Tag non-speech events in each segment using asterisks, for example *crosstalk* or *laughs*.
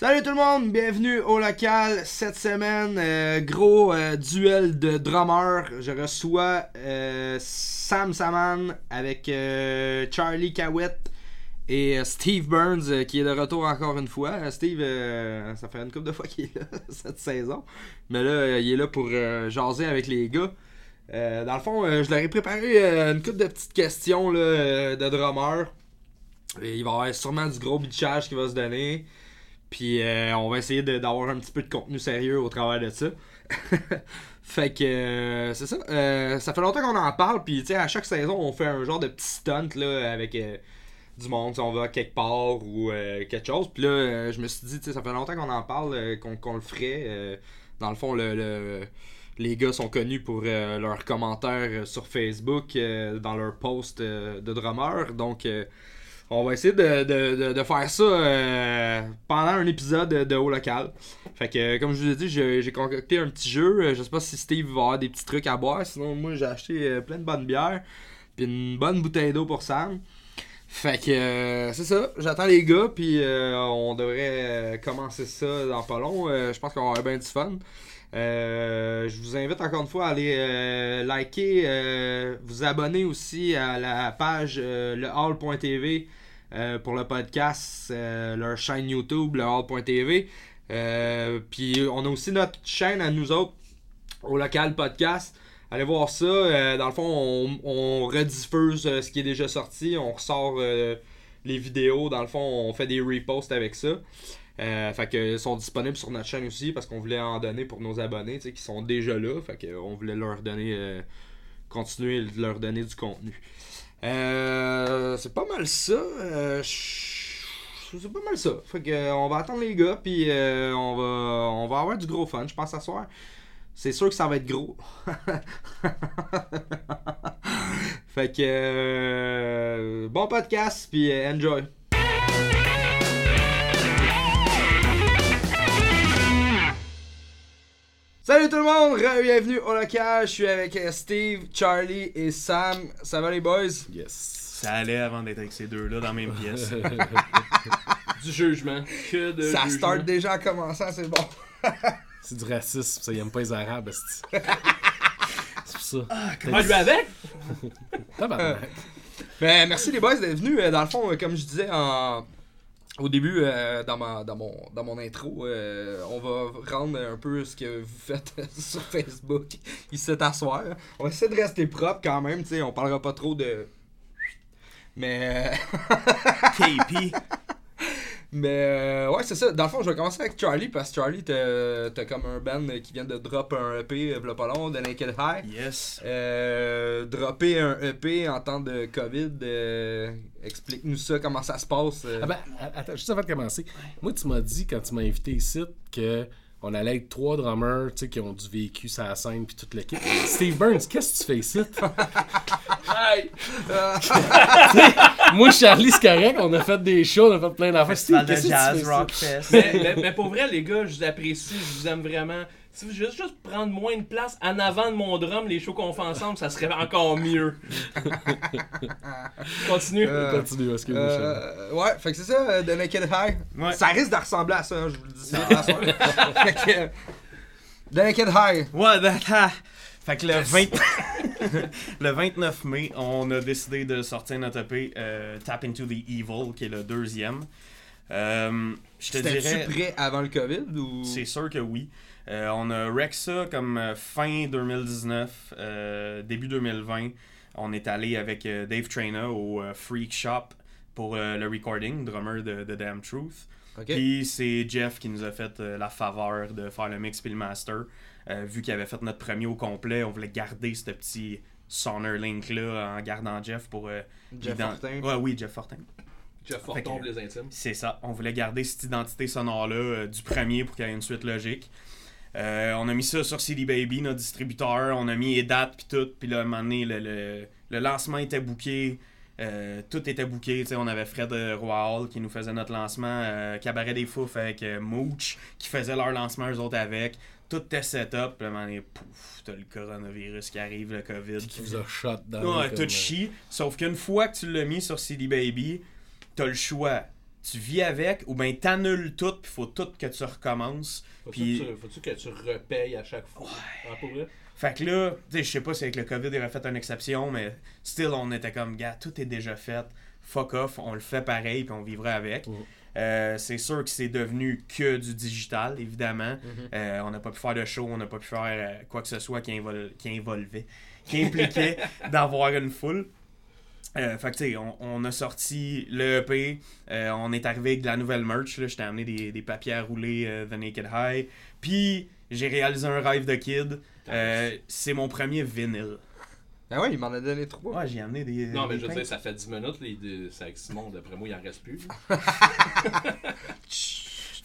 Salut tout le monde, bienvenue au local. Cette semaine, euh, gros euh, duel de drummers. Je reçois euh, Sam Saman avec Charlie Cowett et Steve Burns qui est de retour encore une fois. Steve, ça fait une couple de fois qu'il est là *laughs* cette saison. Mais là, il est là pour jaser avec les gars. Dans le fond, je leur ai préparé une couple de petites questions de drummers. Il va y avoir sûrement du gros bitchage qui va se donner. Puis euh, on va essayer d'avoir un petit peu de contenu sérieux au travers de ça. *laughs* fait que euh, c'est ça. Euh, ça fait longtemps qu'on en parle. Puis tu sais, à chaque saison, on fait un genre de petit stunt là, avec du monde. Si on va quelque part ou quelque chose. Puis là, je me suis dit, ça fait longtemps qu'on en parle, qu'on le ferait. Dans le fond, le, le- les gars sont connus pour leurs commentaires sur Facebook, dans leurs posts de drummer. Donc. On va essayer de, de, de, faire ça euh, pendant un épisode de, haut local. Fait que, comme je vous ai dit, j'ai concocté un petit jeu. Euh, Je sais pas si Steve va avoir des petits trucs à boire. Sinon, moi, j'ai acheté euh, plein de bonnes bières. Puis une bonne bouteille d'eau pour Sam. Fait que, c'est ça. J'attends les gars. Puis on devrait commencer ça dans pas long. Je pense qu'on va avoir bien du fun. Euh, je vous invite encore une fois à aller euh, liker, euh, vous abonner aussi à la page lehall.tv pour le podcast, leur chaîne YouTube, lehall.tv. Puis on a aussi notre chaîne à nous autres, au local podcast. Allez voir ça. Dans le fond, on, rediffuse ce qui est déjà sorti. On ressort les vidéos. Dans le fond, on fait des reposts avec ça. Euh, fait que sont disponibles sur notre chaîne aussi parce qu'on voulait en donner pour nos abonnés qui sont déjà là. Fait que on voulait leur donner euh, continuer de leur donner du contenu. Euh, c'est pas mal ça. C'est pas mal ça. Fait que on va attendre les gars puis on va on va avoir du gros fun, je pense à soir. C'est sûr que ça va être gros. *laughs* fait que bon podcast puis enjoy. Salut tout le monde, bienvenue au local. Je suis avec euh, Steve, Charlie et Sam. Ça va les boys? Yes. Ça allait avant d'être avec ces deux-là dans la même pièce. *laughs* Du jugement. Que de Ça jugement. start déjà en commençant, c'est bon. *laughs* C'est du racisme, ça, ils aiment pas les arabes. *laughs* C'est pour ça. Comment lui avec? Tabarnak. Ben, merci les boys d'être venus. Euh, Dans le fond, euh, comme je disais en... au début euh, dans, ma, dans, mon, dans mon intro, euh, on va rendre un peu ce que vous faites *laughs* sur Facebook ici à soir. On va essayer de rester propre quand même, tu sais, on parlera pas trop de. Mais. euh, *laughs* KP. Mais euh, ouais, c'est ça. Dans le fond, je vais commencer avec Charlie parce que Charlie, t'as t'as comme un band qui vient de drop un EP, euh, v'là pas long, de Naked High. Yes. Euh, dropper un EP en temps de COVID, euh, explique-nous ça, comment ça se passe. Ah ben, attends, juste avant de commencer. Moi, tu m'as dit quand tu m'as invité ici que on allait être trois drummers, tu sais, qui ont du vécu sur la scène puis toute l'équipe. Steve Burns, qu'est-ce que tu fais ici? *laughs* Moi, Charlie, c'est correct, on a fait des shows, on a fait plein d'affaires. Steve, Festival de qu'est-ce que tu jazz, fais ici? rockfest. mais, mais- mais pour vrai, les gars, je vous apprécie, je vous aime vraiment. Si vous juste, juste prendre moins de place en avant de mon drum, les shows qu'on fait ensemble, ça serait encore mieux. *laughs* Continue. Euh, Continue, excuse-moi. Euh, ouais, fait que c'est ça, euh, The Naked High. Ouais. Ça risque de ressembler à ça, hein, je vous le dis ça. à soir. *laughs* fait que, euh, The Naked High. What the ha- Fait que le, 20... *laughs* le 29 mai, on a décidé de sortir notre EP euh, Tap Into the Evil, qui est le deuxième. Euh, je te dirais. prêt avant le COVID ou? C'est sûr que oui. Euh, on a rec ça comme euh, fin 2019, euh, début 2020. On est allé avec euh, Dave Trainer au euh, Freak Shop pour euh, le recording, drummer de, de Damn Truth. Puis c'est Jeff qui nous a fait euh, la faveur de faire le mix puis le master. Euh, vu qu'il avait fait notre premier au complet, on voulait garder ce petit Sonar Link là en gardant Jeff pour. euh, Jeff Fortin. Ouais, oui, Jeff Fortin. Jeff Forton, que- les intimes. C'est ça. On voulait garder cette identité sonore-là euh, du premier pour qu'il y ait une suite logique. Euh, on a mis ça sur CD Baby, notre distributeur. On a mis les dates puis tout. Puis là, à un moment donné, le, le- le lancement était booké. Euh, tout était booké. On avait Fred euh, Roy Hall qui nous faisait notre lancement. euh, Cabaret des Fouf avec Mooch qui faisait leur lancement eux autres avec. Tout était set-up. Puis à un moment donné, pouf, t'as le coronavirus qui arrive, le COVID. Qui vous a shot dans Ouais, tout chie. Sauf qu'une fois que tu l'as mis sur CD Baby, t'as le choix. Tu vis avec, ou ben t'annules tout, puis faut tout que tu recommences. Faut-tu que tu- faut-tu que tu repayes à chaque fois? Ah, pour vrai? Fait que là, tu sais, je sais pas si avec le COVID il aurait fait une exception, mais still, on était comme, gars, tout est déjà fait. Fuck off, on le fait pareil, puis on vivrait avec. Mhm. Euh, c'est sûr que c'est devenu que du digital, évidemment. Mhm. Euh, on n'a pas pu faire de show, on n'a pas pu faire euh, quoi que ce soit qui, invol- qui involvait, qui impliquait *laughs* d'avoir une foule. Euh, fait que tu sais, on, on a sorti le EP, euh, on est arrivé avec de la nouvelle merch, là, j'étais amené des, des papiers à rouler euh, The Naked High, puis j'ai réalisé un rêve de kid, Euh, c'est mon premier vinyle. Ah ouais, il m'en a donné trois. Ouais, j'ai amené des. Non, mais des je veux dire, ça fait 10 minutes, les deux- c'est avec Simon, d'après moi, il en reste plus. *laughs* *laughs*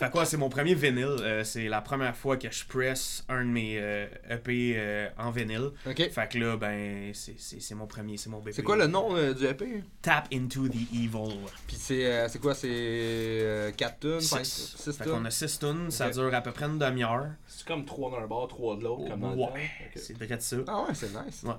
Fait quoi, c'est mon premier vinyle. euh, c'est la première fois que je press un de mes euh, EP euh, en vinyle. Ok. Fait que là, ben, c'est- c'est c'est mon premier, c'est mon bébé. C'est quoi le nom euh, du EP Tap into the evil. Puis c'est euh, c'est quoi C'est euh, 4 tunes 5 Six. 6 Fait qu'on a 6 tunes, ça Ok. dure à peu près une demi-heure. C'est comme 3 d'un bord, 3 de l'autre, comme le temps. Ouais, Ok. c'est vrai de ça. Ah ouais, c'est nice. Ouais.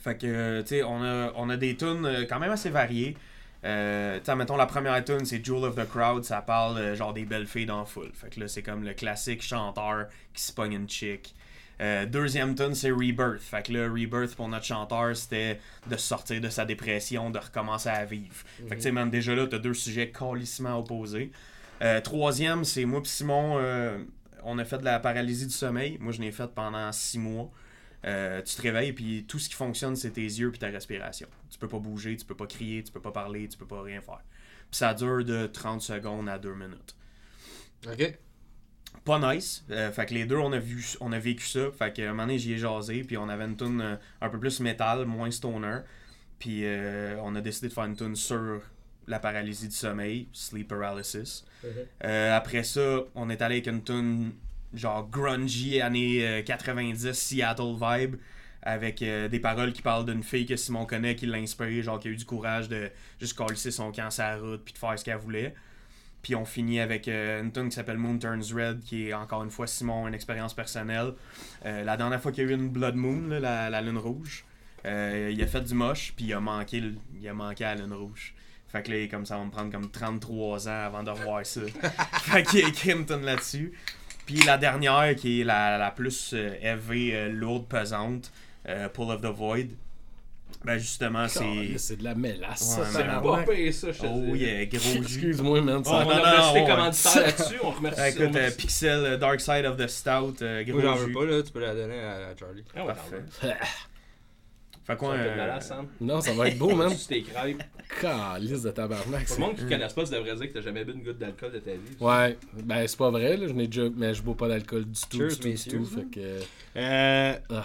Fait que, tu sais, on a, on a des tunes quand même assez variées. Euh, tu sais, mettons, la première tune, c'est Jewel of the Crowd, ça parle euh, genre des belles filles dans foule. Fait que là, c'est comme le classique chanteur qui se pogne une chick. Euh, deuxième tune, c'est Rebirth. Fait que là, Rebirth pour notre chanteur, c'était de sortir de sa dépression, de recommencer à vivre. Fait que, tu sais, man, déjà là, t'as deux sujets calissement opposés. Euh, troisième, c'est moi pis Simon, on a fait de la paralysie du sommeil. Moi, je l'ai fait pendant six mois. Euh, tu te réveilles, puis tout ce qui fonctionne, c'est tes yeux puis ta respiration. Tu peux pas bouger, tu peux pas crier, tu peux pas parler, tu peux pas rien faire. Puis ça dure de 30 secondes à 2 minutes. Ok. Pas nice. Euh, fait que les deux, on a, vu, on a vécu ça. Fait que un moment donné, j'y ai jasé, puis on avait une tune euh, un peu plus métal, moins stoner. Puis on a décidé de faire une tune sur la paralysie du sommeil, sleep paralysis. Euh, après ça, on est allé avec une tune genre grungy, années euh, 90, Seattle vibe, avec euh, des paroles qui parlent d'une fille que Simon connaît, qui l'a inspiré, genre qui a eu du courage de juste coller son camp sur la route, puis de faire ce qu'elle voulait. Puis on finit avec euh, une tune qui s'appelle Moon Turns Red, qui est encore une fois Simon, une expérience personnelle. Euh, la dernière fois qu'il y a eu une Blood Moon, là, la, la lune rouge, euh, il a fait du moche, puis il a manqué, le- il a manqué à la lune rouge. Fait que là, comme ça va me prendre comme 33 ans avant de revoir ça. *laughs* fait qu'il a écrit une tune là-dessus. Puis la dernière, qui est la, la plus euh, heavy, euh, lourde, pesante, euh, Pull of the Void. Ben justement, c'est. C'est de la mélasse, C'est mais pas payé ça, je te Oh yeah, gros jus. Excuse-moi, man. On, non, on non, a les commanditaires là-dessus, on remercie. *laughs* Écoute, euh, Pixel Dark Side of the Stout, euh, gros Moi j'en veux jus. pas là, tu peux la donner à Charlie. Ah ouais, Parfait. *laughs* Fait quoi, Ça, t'as de euh, Sam. Non, ça va être beau, man. *laughs* Tu crêpes. Calice de tabarnak. Pour le monde qui ne connaisse pas, ça devrait dire que t'as jamais bu une goutte d'alcool de ta vie. Ouais, ben c'est pas vrai, là. Je n'ai déjà. Mais je bois pas d'alcool du tout, Cheers, du tout, du tout. Fait que. Euh, Ah.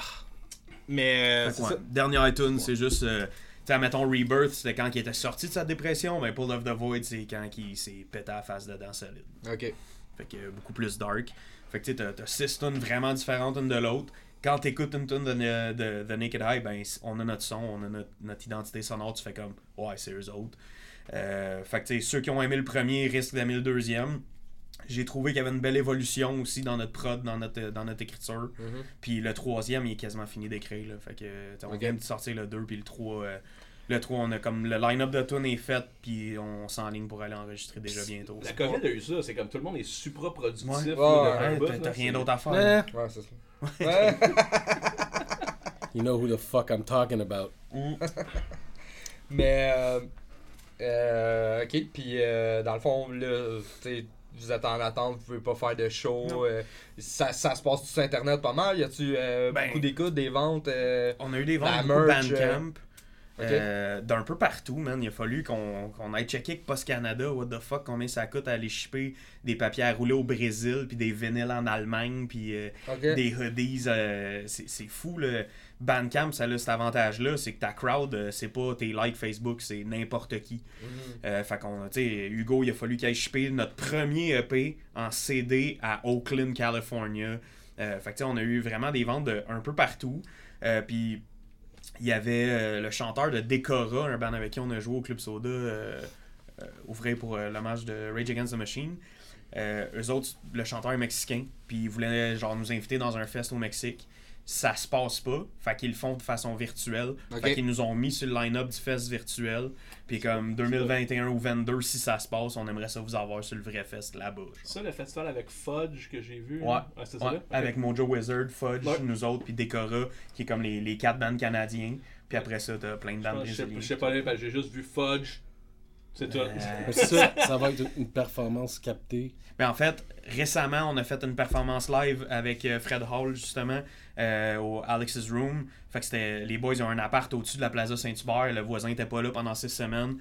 mais euh, Fait ouais, Dernière iTunes, c'est juste. euh, tu sais, mettons Rebirth, c'était quand il était sorti de sa dépression, mais Pull of the Void, c'est quand il s'est pété à la face dedans solide. Ok. Fait que euh, beaucoup plus dark. Fait que tu sais, t'as- t'as six tunes vraiment différentes une de l'autre. Quand t'écoutes une tune de, de, de Naked Eye, ben on a notre son, on a notre, notre identité sonore, tu fais comme ouais, c'est eux autres. Euh, fait que tu sais, ceux qui ont aimé le premier risquent d'aimer le deuxième. J'ai trouvé qu'il y avait une belle évolution aussi dans notre prod, dans notre, dans notre écriture. Mhm. Puis le troisième, il est quasiment fini d'écrire. Fait que, tu sais, on vient de sortir le 2 puis le 3. euh, le 3, on a comme le line-up de tune est fait, puis on s'enligne pour aller enregistrer déjà bientôt. La COVID a eu ça, c'est comme tout le monde est supra-productif. Ouais. bout, t'as- rien d'autre à faire. Ouais, c'est ça. Ouais. you know who the fuck I'm talking about. *laughs* Mais, euh, euh, ok, puis euh, dans le fond, là, tu vous êtes en attente, vous pouvez pas faire de show. Euh, ça, ça se passe tout sur Internet pas mal. Y a-tu euh, Ben, beaucoup d'écoutes, des ventes euh, On a eu des La ventes beaucoup merch, Bandcamp. Euh, d'un peu partout, man. Il a fallu qu'on qu'on aille checker avec Post Canada, what the fuck, combien ça coûte à aller shipper des papiers à rouler au Brésil, puis des vinyles en Allemagne, puis euh, des hoodies. euh, c'est fou, le Bandcamp, ça a cet avantage-là, c'est que ta crowd, c'est pas tes likes Facebook, c'est n'importe qui. Mhm. Euh, fait qu'on, tu sais, Hugo, il a fallu qu'il aille shipper notre premier EP en CD à Oakland, California. Fait que, tu sais, on a eu vraiment des ventes de un peu partout. Puis, il y avait euh, le chanteur de Decora, un band avec qui on a joué au Club Soda, euh, euh, ouvrir pour euh, l'hommage de Rage Against the Machine. Euh, eux autres, le chanteur est mexicain, puis ils voulaient genre nous inviter dans un fest au Mexique. Ça se passe pas. Fait qu'ils le font de façon virtuelle. Ok. Fait qu'ils nous ont mis sur le line-up du fest virtuel. Puis comme 2021 ou 22, si ça se passe, on aimerait ça vous avoir sur le vrai fest là-bas. Ça, le festival avec Fudge que j'ai vu. Ouais, hein? Ah, c'est ça, Ouais, là? Ok. avec Mojo Wizard, Fudge, Ouais. nous autres, puis Decora, qui est comme les, les quatre bandes canadiens. Puis après ça, t'as plein de bandes Je sais- pas, j'ai juste vu Fudge. C'est tout. Euh, Mais ça, ça va être une performance captée. Ben, en fait, récemment, on a fait une performance live avec euh, Fred Hall, justement, euh, au Alex's Room. Fait que c'était. Les boys ont un appart au-dessus de la Plaza Saint-Hubert. Le voisin était pas là pendant six semaines.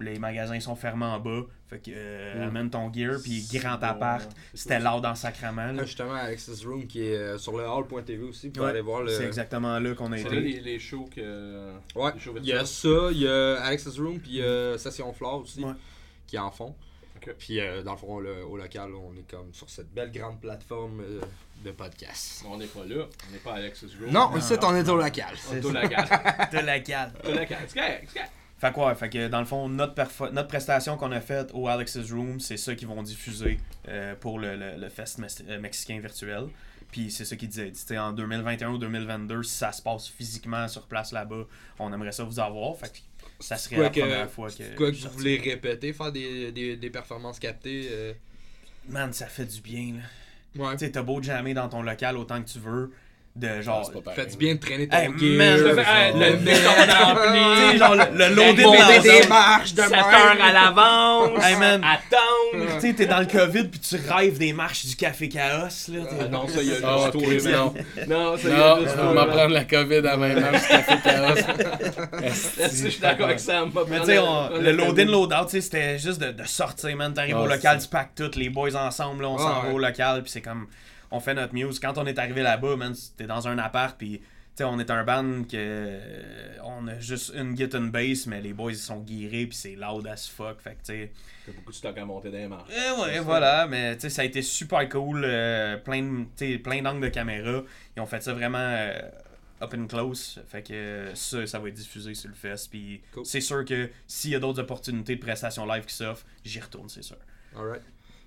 Les magasins sont fermés en bas. Fait que euh, Mm. amène ton gear, puis grand bon, appart. c'est C'était loud en sacrament. là. *laughs* Justement, Alexis Room qui est euh, sur le hall.tv aussi pour Ouais, aller voir le. C'est exactement là qu'on a C'est été. là les, les shows que. Ouais, les shows il y a ça, il y a Alexis Room, puis il y a Session Floor aussi Ouais. qui en font. Ok. Puis euh, dans le fond, le- au local, on est comme sur cette belle grande plateforme euh, de podcast. On n'est pas là. On n'est pas à Alexis Room. Non, Non, ici, non, on est au local. On *laughs* est au local. De la cale. Au local. C'est correct, c'est correct. Fait que ouais, fait que dans le fond, notre, notre prestation qu'on a faite au Alex's Room, c'est ça qu'ils vont diffuser euh, pour le, le, le fest euh, mexicain virtuel. Puis c'est ça qu'ils disaient. Tu sais, en 2021 ou 2022, si ça se passe physiquement sur place là-bas, on aimerait ça vous avoir. Fait que ça serait Quoi la que, première fois que. quoi que je vous voulez répéter, faire des, des, des performances captées euh, Man, ça fait du bien là. Ouais. Tu sais, t'as beau jammer dans ton local autant que tu veux. De Ah, genre. c'est pas Fait pareil. du bien de traîner ton Hey, gear. le le sais, genre le, le dans des marches de 7 même. heures à l'avance. Hey, man. Attendre. Tu sais, t'es dans le COVID puis tu rêves des marches du Café Chaos là. Ah, non, ça, y a Ah, juste non. Non, ça, y a Non, juste m'apprendre la COVID à même heure, c'est café chaos. *laughs* Je suis d'accord avec Sam. Mais tu sais, on- le load-in, load-out, tu sais, c'était juste de, de sortir, man. T'arrives au local, tu packs tout, les boys ensemble, là, on s'en va au local, puis c'est comme, on fait notre muse. Quand on est arrivé là-bas, man, c'était dans un appart, puis tu sais, on est un band que euh, on a juste une git and bass, mais les boys ils sont guirés, puis c'est loud as fuck, fait que tu sais. T'as beaucoup de stock à monter dans les marches. Eh ouais, voilà, mais tu sais, ça a été super cool, euh, plein de, tu sais, plein d'angles de caméra. Ils ont fait ça vraiment euh, up and close, fait que ça, ça va être diffusé sur le fest. Puis Cool. c'est sûr que s'il y a d'autres opportunités de prestations live qui s'offrent, j'y retourne, c'est sûr. Alright.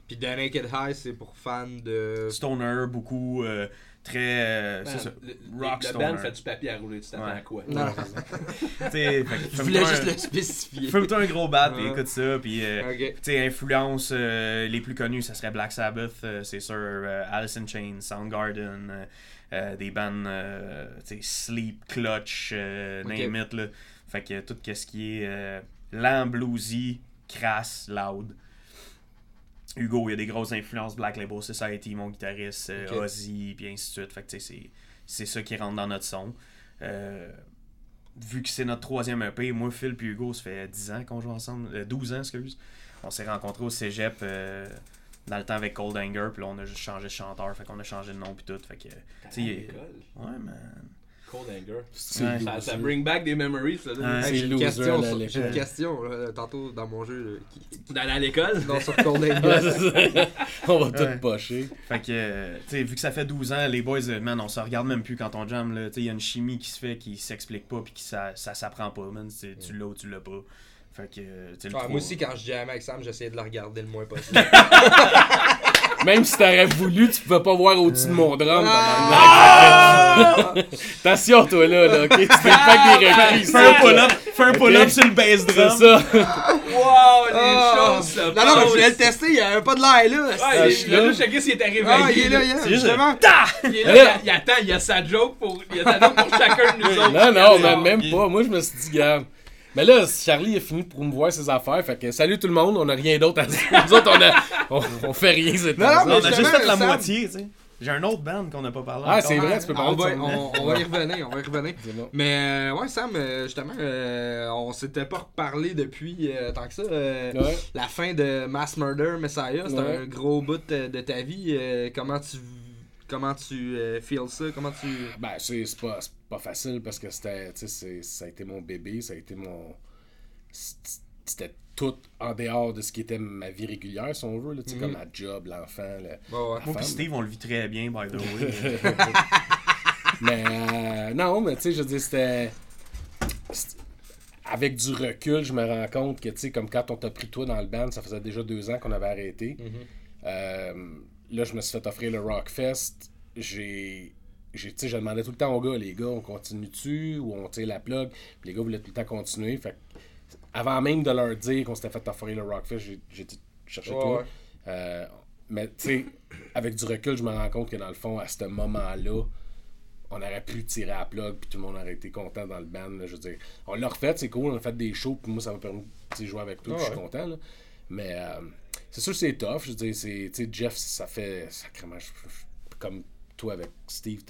Puis The Naked High, c'est pour fans de. Stoner, beaucoup, euh, très, euh, ça, Le, rock le stoner. band fait du papier à rouler, tu t'attends Ouais. à quoi? Non, *laughs* Tu sais, fait je voulais un- juste le spécifier. Fume-toi un gros bat, puis écoute ça, puis. euh. Tu sais, influences euh, les plus connues, ça serait Black Sabbath, euh, c'est sûr, euh, Alice in Chains, Soundgarden, euh, euh, des bands, euh, tu sais, Sleep, Clutch, euh, Ok. name it, là. Fait que tout ce qui est euh, lent, bluesy, crass, loud. Hugo, il y a des grosses influences Black Label Society, mon guitariste, euh. Ozzy, puis ainsi de suite. Fait que tu sais, c'est- c'est ça qui rentre dans notre son. Euh, vu que c'est notre troisième EP, moi, Phil puis Hugo, ça fait 10 ans qu'on joue ensemble, euh, 12 ans, excuse. On s'est rencontrés au cégep euh, dans le temps avec Cold Anger, puis là, on a juste changé de chanteur, fait qu'on a changé de nom, puis tout. Fait que, tu sais, ouais, man. Cold Anger. Ouais. Ça, ça bring back des memories, ça. Ouais. Hey, j'ai une loser, question, j'ai une question tantôt dans mon jeu qui... D'aller à l'école? non, sur Cold *laughs* Ouais, Anger. *laughs* On va Ouais. tout pocher. Fait que, euh, tu sais, vu que ça fait 12 ans, les boys, euh, man, on se regarde même plus quand on jam, là. Tu sais, il y a une chimie qui se fait qui s'explique pas, puis qui ça, ça s'apprend pas, man. C'est- Tu l'as ou tu l'as pas. Fait que, euh, le Ouais, moi aussi, quand je jammais avec Sam, j'essayais de la regarder le moins possible. *laughs* Même si t'aurais voulu, tu pouvais pas voir au-dessus de mon drum. Ah! Attention, toi là, là, ok? Tu t'es pas des recrues ici. Fais un pull-up, fais un pull-up sur le bass C'est drum. ça. Wow, les Ah! choses se Non, non, mais je voulais le tester, il y avait pas de l'air là. Ouais, Ah, il- je a là. checké s'il était réveillé. Ah, il est là, il est là, C'est juste- justement. Il est là, il, il attend, il y a sa joke pour, il y a sa joke pour chacun de nous autres. Non, non, même pas. Moi, je me suis dit, garde. Mais là, Charlie a fini de promouvoir ses affaires. Fait que salut tout le monde, on a rien d'autre à dire. *laughs* Nous autres, on, a, on, on fait rien cette Non, non, temps-ci. mais On a juste fait la Sam- moitié, tu sais. J'ai un autre band qu'on n'a pas parlé Ah, c'est vrai, tu peux on, parler va, de son on, on va y revenir, on va y revenir. *laughs* Bon. Mais euh, ouais, Sam, euh, justement, euh, on s'était pas reparlé depuis euh, tant que ça. euh, Ouais. La fin de Mass Murder Messiah, c'était Ouais. un gros bout de, de ta vie. euh, comment tu comment tu euh, feels ça? Comment tu Ben, c'est c'est pas, c'est pas facile parce que c'était, tu sais, c'est- ça a été mon bébé, ça a été mon. C'était tout en dehors de ce qui était ma vie régulière, si on veut, là, tu sais, Mhm. comme ma job, l'enfant, le- ouais. Moi pis Steve, on le vit très bien, by the way. *laughs* mais euh, non, mais tu sais, je veux dire, c'était. Avec du recul, je me rends compte que, tu sais, comme quand on t'a pris toi dans le band, ça faisait déjà deux ans qu'on avait arrêté. Mhm. Euh, là, je me suis fait offrir le Rockfest. J'ai j'ai, tu sais, je demandais tout le temps aux gars, les gars, on continue-tu ou on tire la plug? Puis les gars voulaient tout le temps continuer. Fait avant même de leur dire qu'on s'était fait offrir le Rockfish, j'ai, j'ai dit, chercher Ouais, toi. ouais. Euh, mais tu sais, avec du recul, je me rends compte que dans le fond, à ce moment-là, on aurait pu tirer à la plug, puis tout le monde aurait été content dans le band. là, je veux dire, on l'a refait, c'est cool, on a fait des shows, puis moi, ça m'a permis de jouer avec toi, puis je suis content. Là. Mais euh, c'est sûr, c'est tough. Je veux dire, c'est, Jeff, ça fait sacrément. comme toi avec Steve.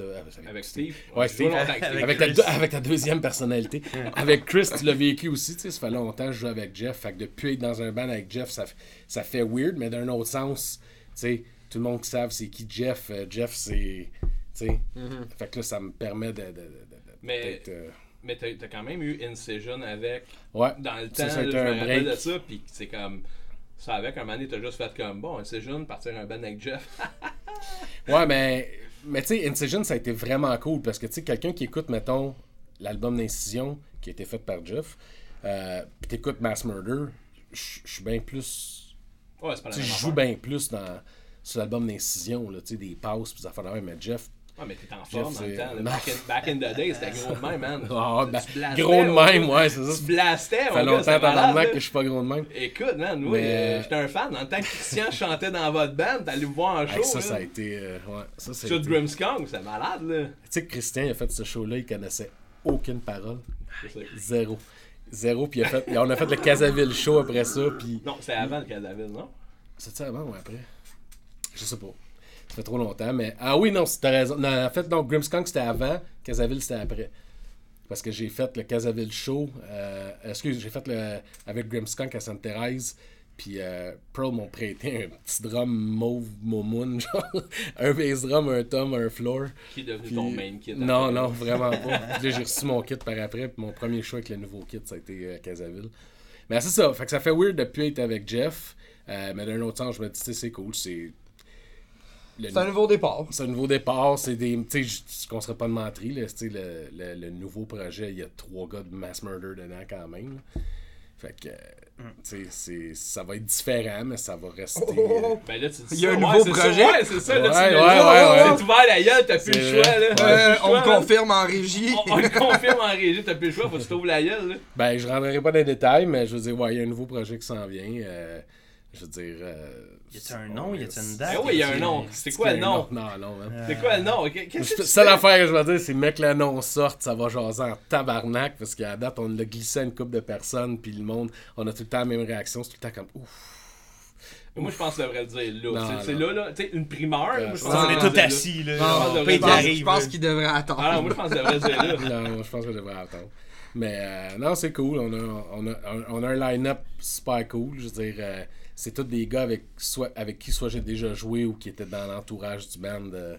Avec Steve. Ouais, Steve. avec Avec Steve. Avec, ta, avec ta deuxième personnalité. *laughs* avec Chris, tu l'as vécu aussi, tu sais, ça fait longtemps que je joue avec Jeff. Fait que depuis être dans un band avec Jeff, ça, ça fait weird, mais d'un autre sens, tu sais, tout le monde qui savent c'est qui Jeff. euh, Jeff, c'est. Tu sais. Fait que là, ça me permet de. de, de- de- de- Mais- euh, Mais t'as t'as quand même eu Incision avec ouais. dans le temps, ça là, je me rappelle de ça, puis c'est comme ça avec un moment donné, t'as juste fait comme bon, Incision, partir un band avec Jeff. *laughs* Ouais, mais, mais tu sais, Incision, ça a été vraiment cool parce que, tu sais, quelqu'un qui écoute, mettons, l'album d'Incision qui a été fait par Jeff, euh, pis t'écoutes Mass Murder, je suis bien plus. ouais, c'est pas la même je joue bien plus dans, sur l'album d'Incision, là, tu sais, des des affaires de même, mais Jeff. Ouais, mais t'es en forme dans le c'est- temps. Back, in, back in the day, c'était gros de même, man. *laughs* Ah, blastais, gros de même, ouais, c'est ça. Tu Ça blastais, mon fait longtemps, tabarnak, que je suis pas gros de même. Écoute, man, oui, euh, j'étais un fan. Dans le temps que Christian chantait dans votre band, t'allais vous voir en Hey, show. ça, là. ça a été. euh, ouais, ça, ça Sur été- Grimmskong, c'est malade, là. Tu sais que Christian, il a fait ce show-là, il connaissait aucune parole. Zéro. Zéro, puis il a fait, *laughs* on a fait le Casaville show après ça, puis Non, c'était avant le Casaville, non? C'était avant ou après? Je sais pas. Fait trop longtemps, mais. Ah oui, non, t'as raison. Non, en fait, non, Grimmskunk c'était avant, Casaville c'était après. Parce que j'ai fait le Casaville Show. Euh, excuse, j'ai fait le. Avec Grimmskunk à Sainte-Thérèse. Puis euh, Pearl m'ont prêté un petit drum mauve momoun, *laughs* genre. un bass drum, un tom, un floor. Qui est devenu Puis- ton main kit? Non, non, vraiment pas. *laughs* Puis là, j'ai reçu mon kit par après. Puis mon premier show avec le nouveau kit, ça a été euh, Casaville. Mais c'est ça. Fait que ça fait weird de plus être avec Jeff. Euh, mais d'un autre sens, je me dis, c'est cool. C'est. C'est un nouveau départ. c'est un nouveau départ, c'est des. Tu sais, je- qu'on serait pas de menterie, là. tu sais, Le, le, le nouveau projet, il y a trois gars de Mass Murder dedans quand même. là. Fait que. euh, Tu sais, c'est- ça va être différent, mais ça va rester. Oh, oh, oh. Ben là, tu dis Il y a ça, un ouais, nouveau c'est ça, projet? Ouais, c'est ça, là, Ouais, tu ouais, ouais. C'est ouvert la gueule, t'as plus le choix, là. Euh, on me confirme en régie. On, on le confirme en régie, t'as plus le choix, faut que tu t'ouvres la gueule, là. Ben, je rentrerai pas dans les détails, mais je veux dire, ouais, il y a un nouveau projet qui s'en vient. euh, je veux dire. euh, Y a-t-il un nom? Y a-t-il une date? Eh oui, il y a un nom. C'est quoi le nom? Non, non, man. C'est quoi le nom? Qu'est- Qu'est-ce que tu Seule fais? affaire que je vais dire, c'est mec, le nom sorte, ça va jaser en tabarnak, parce qu'à la date, on l'a glissé à une couple de personnes, puis le monde, on a tout le temps la même réaction, c'est tout le temps comme ouf. Moi, je pense que je devrais le dire là. C'est- là, là. Tu sais, une primeur, moi, je pense Ah, On est dire assis, là. Non, je pense je qu'il devrait attendre. Ah non, moi, je pense que je devrais le dire là. *laughs* Non, moi, je pense que je devrais attendre. Mais euh, non, c'est cool. On a, on a, un- on a un line-up super cool. Je veux dire, euh, c'est tous des gars avec, soit, avec qui soit j'ai déjà joué ou qui étaient dans l'entourage du band euh,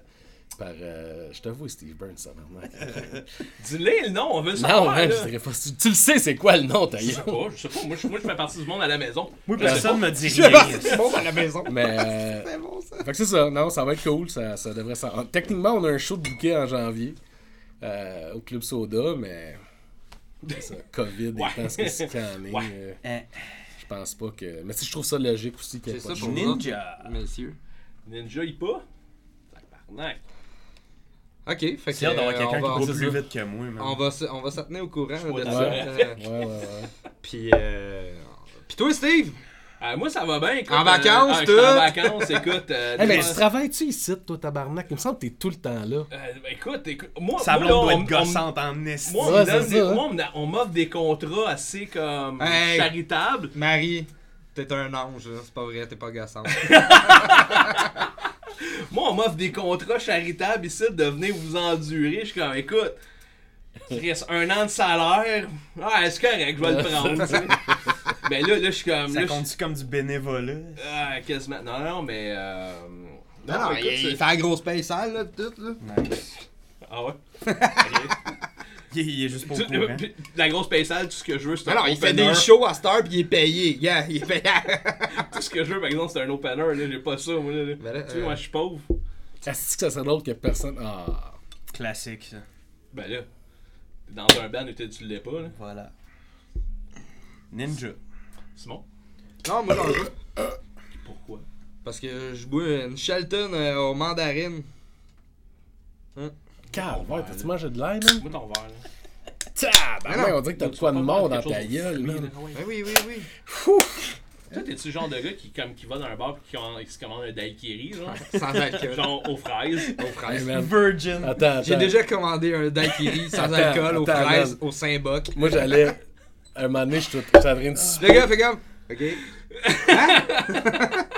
par. euh, je t'avoue, Steve Burns, ça vraiment. *laughs* Dis-le le nom, on veut le non, savoir. ouais, là. je dirais pas. Tu, tu le sais, c'est quoi le nom, ta Je sais pas, je sais pas. Moi, je, moi, je fais partie du monde à la maison. Moi, Je personne me dit Je rien. c'est bon à la maison. *laughs* Mais. euh, C'est bon ça. Fait que c'est ça, non, ça va être cool, ça, ça devrait ça. Techniquement, on a un show de bouquet en janvier euh, au Club Soda, mais ça, COVID Ouais. ce que c'est qu'il y en est, Ouais. Je pense pas que. Mais si je trouve ça logique aussi qu'il y ait C'est pas de ça show. pour. Ninja. Messieurs. Ninja, il pas? Tabarnak. Ok, fait que. C'est d'avoir euh, quelqu'un on va- qui court plus ça. vite que moi, man. On va, se, on va se tenir au courant de ça. Ouais, ouais, ouais. *laughs* Puis, euh... Puis toi, Steve? Euh, moi, ça va bien. écoute, En vacances, euh, ah, je suis En tout? vacances, écoute. euh, Hey, *laughs* mais déjà- tu travailles-tu ici, toi, tabarnak? Il me semble que t'es tout le temps là. Euh, ben, écoute, écoute, moi, Sa moi, là, doit on- être on- gossante en esti. Moi, on Ouais, des- ça, hein. moi, on me- on m'offre des contrats assez comme Hey. charitables. Marie, t'es un ange, là. c'est pas vrai, t'es pas gossante. *laughs* Moi, on m'offre des contrats charitables ici de venir vous endurer. Je suis comme, écoute, reste un an de salaire. Ah, c'est correct, je vais le prendre. Mais *laughs* là, là, je suis comme. Ça là, compte-tu comme du bénévolat? Ah, quasiment. Non, non, mais. Euh... Non, non, écoute, il, il c'est- fait la grosse paye sale, là, tout, là. Ah ouais? *laughs* Il, il est juste courant. puis, La grosse paye sale, tout ce que je veux, c'est un Alors, il fait des shows à Star pis il est payé. Yeah, il est payé. *laughs* Tout ce que je veux, par exemple, c'est un opener. Là, j'ai pas ça, moi. Là, là. Ben là, Tu sais, euh, moi, je suis pauvre. Est-ce que ça serait drôle que personne. Ah. Classique, ça. Ben là, dans un band où tu l'es pas, là? Voilà. Ninja. Simon? Non, moi j'en veux. Pourquoi? Parce que je bois une Shelton euh, aux mandarines. Calvaire, t'as-tu mangé de l'air, man? Moi, ton verre, là. Tabarnak, on dirait que t'as de quoi de mort dans ta gueule, là. Ben oui, oui, oui. Toi, t'es-tu le genre de gars qui, comme, qui va dans un bar et qui, se commande un daiquiri, genre? *laughs* Sans alcool. genre aux fraises. Aux fraises. man. Virgin. Attends, J'ai attends. déjà commandé un daiquiri sans Attends, alcool aux attends, fraises man. au Saint-Boc. Moi, j'allais. À un moment donné, je suis train de Le gars fait comme. Ok. *laughs*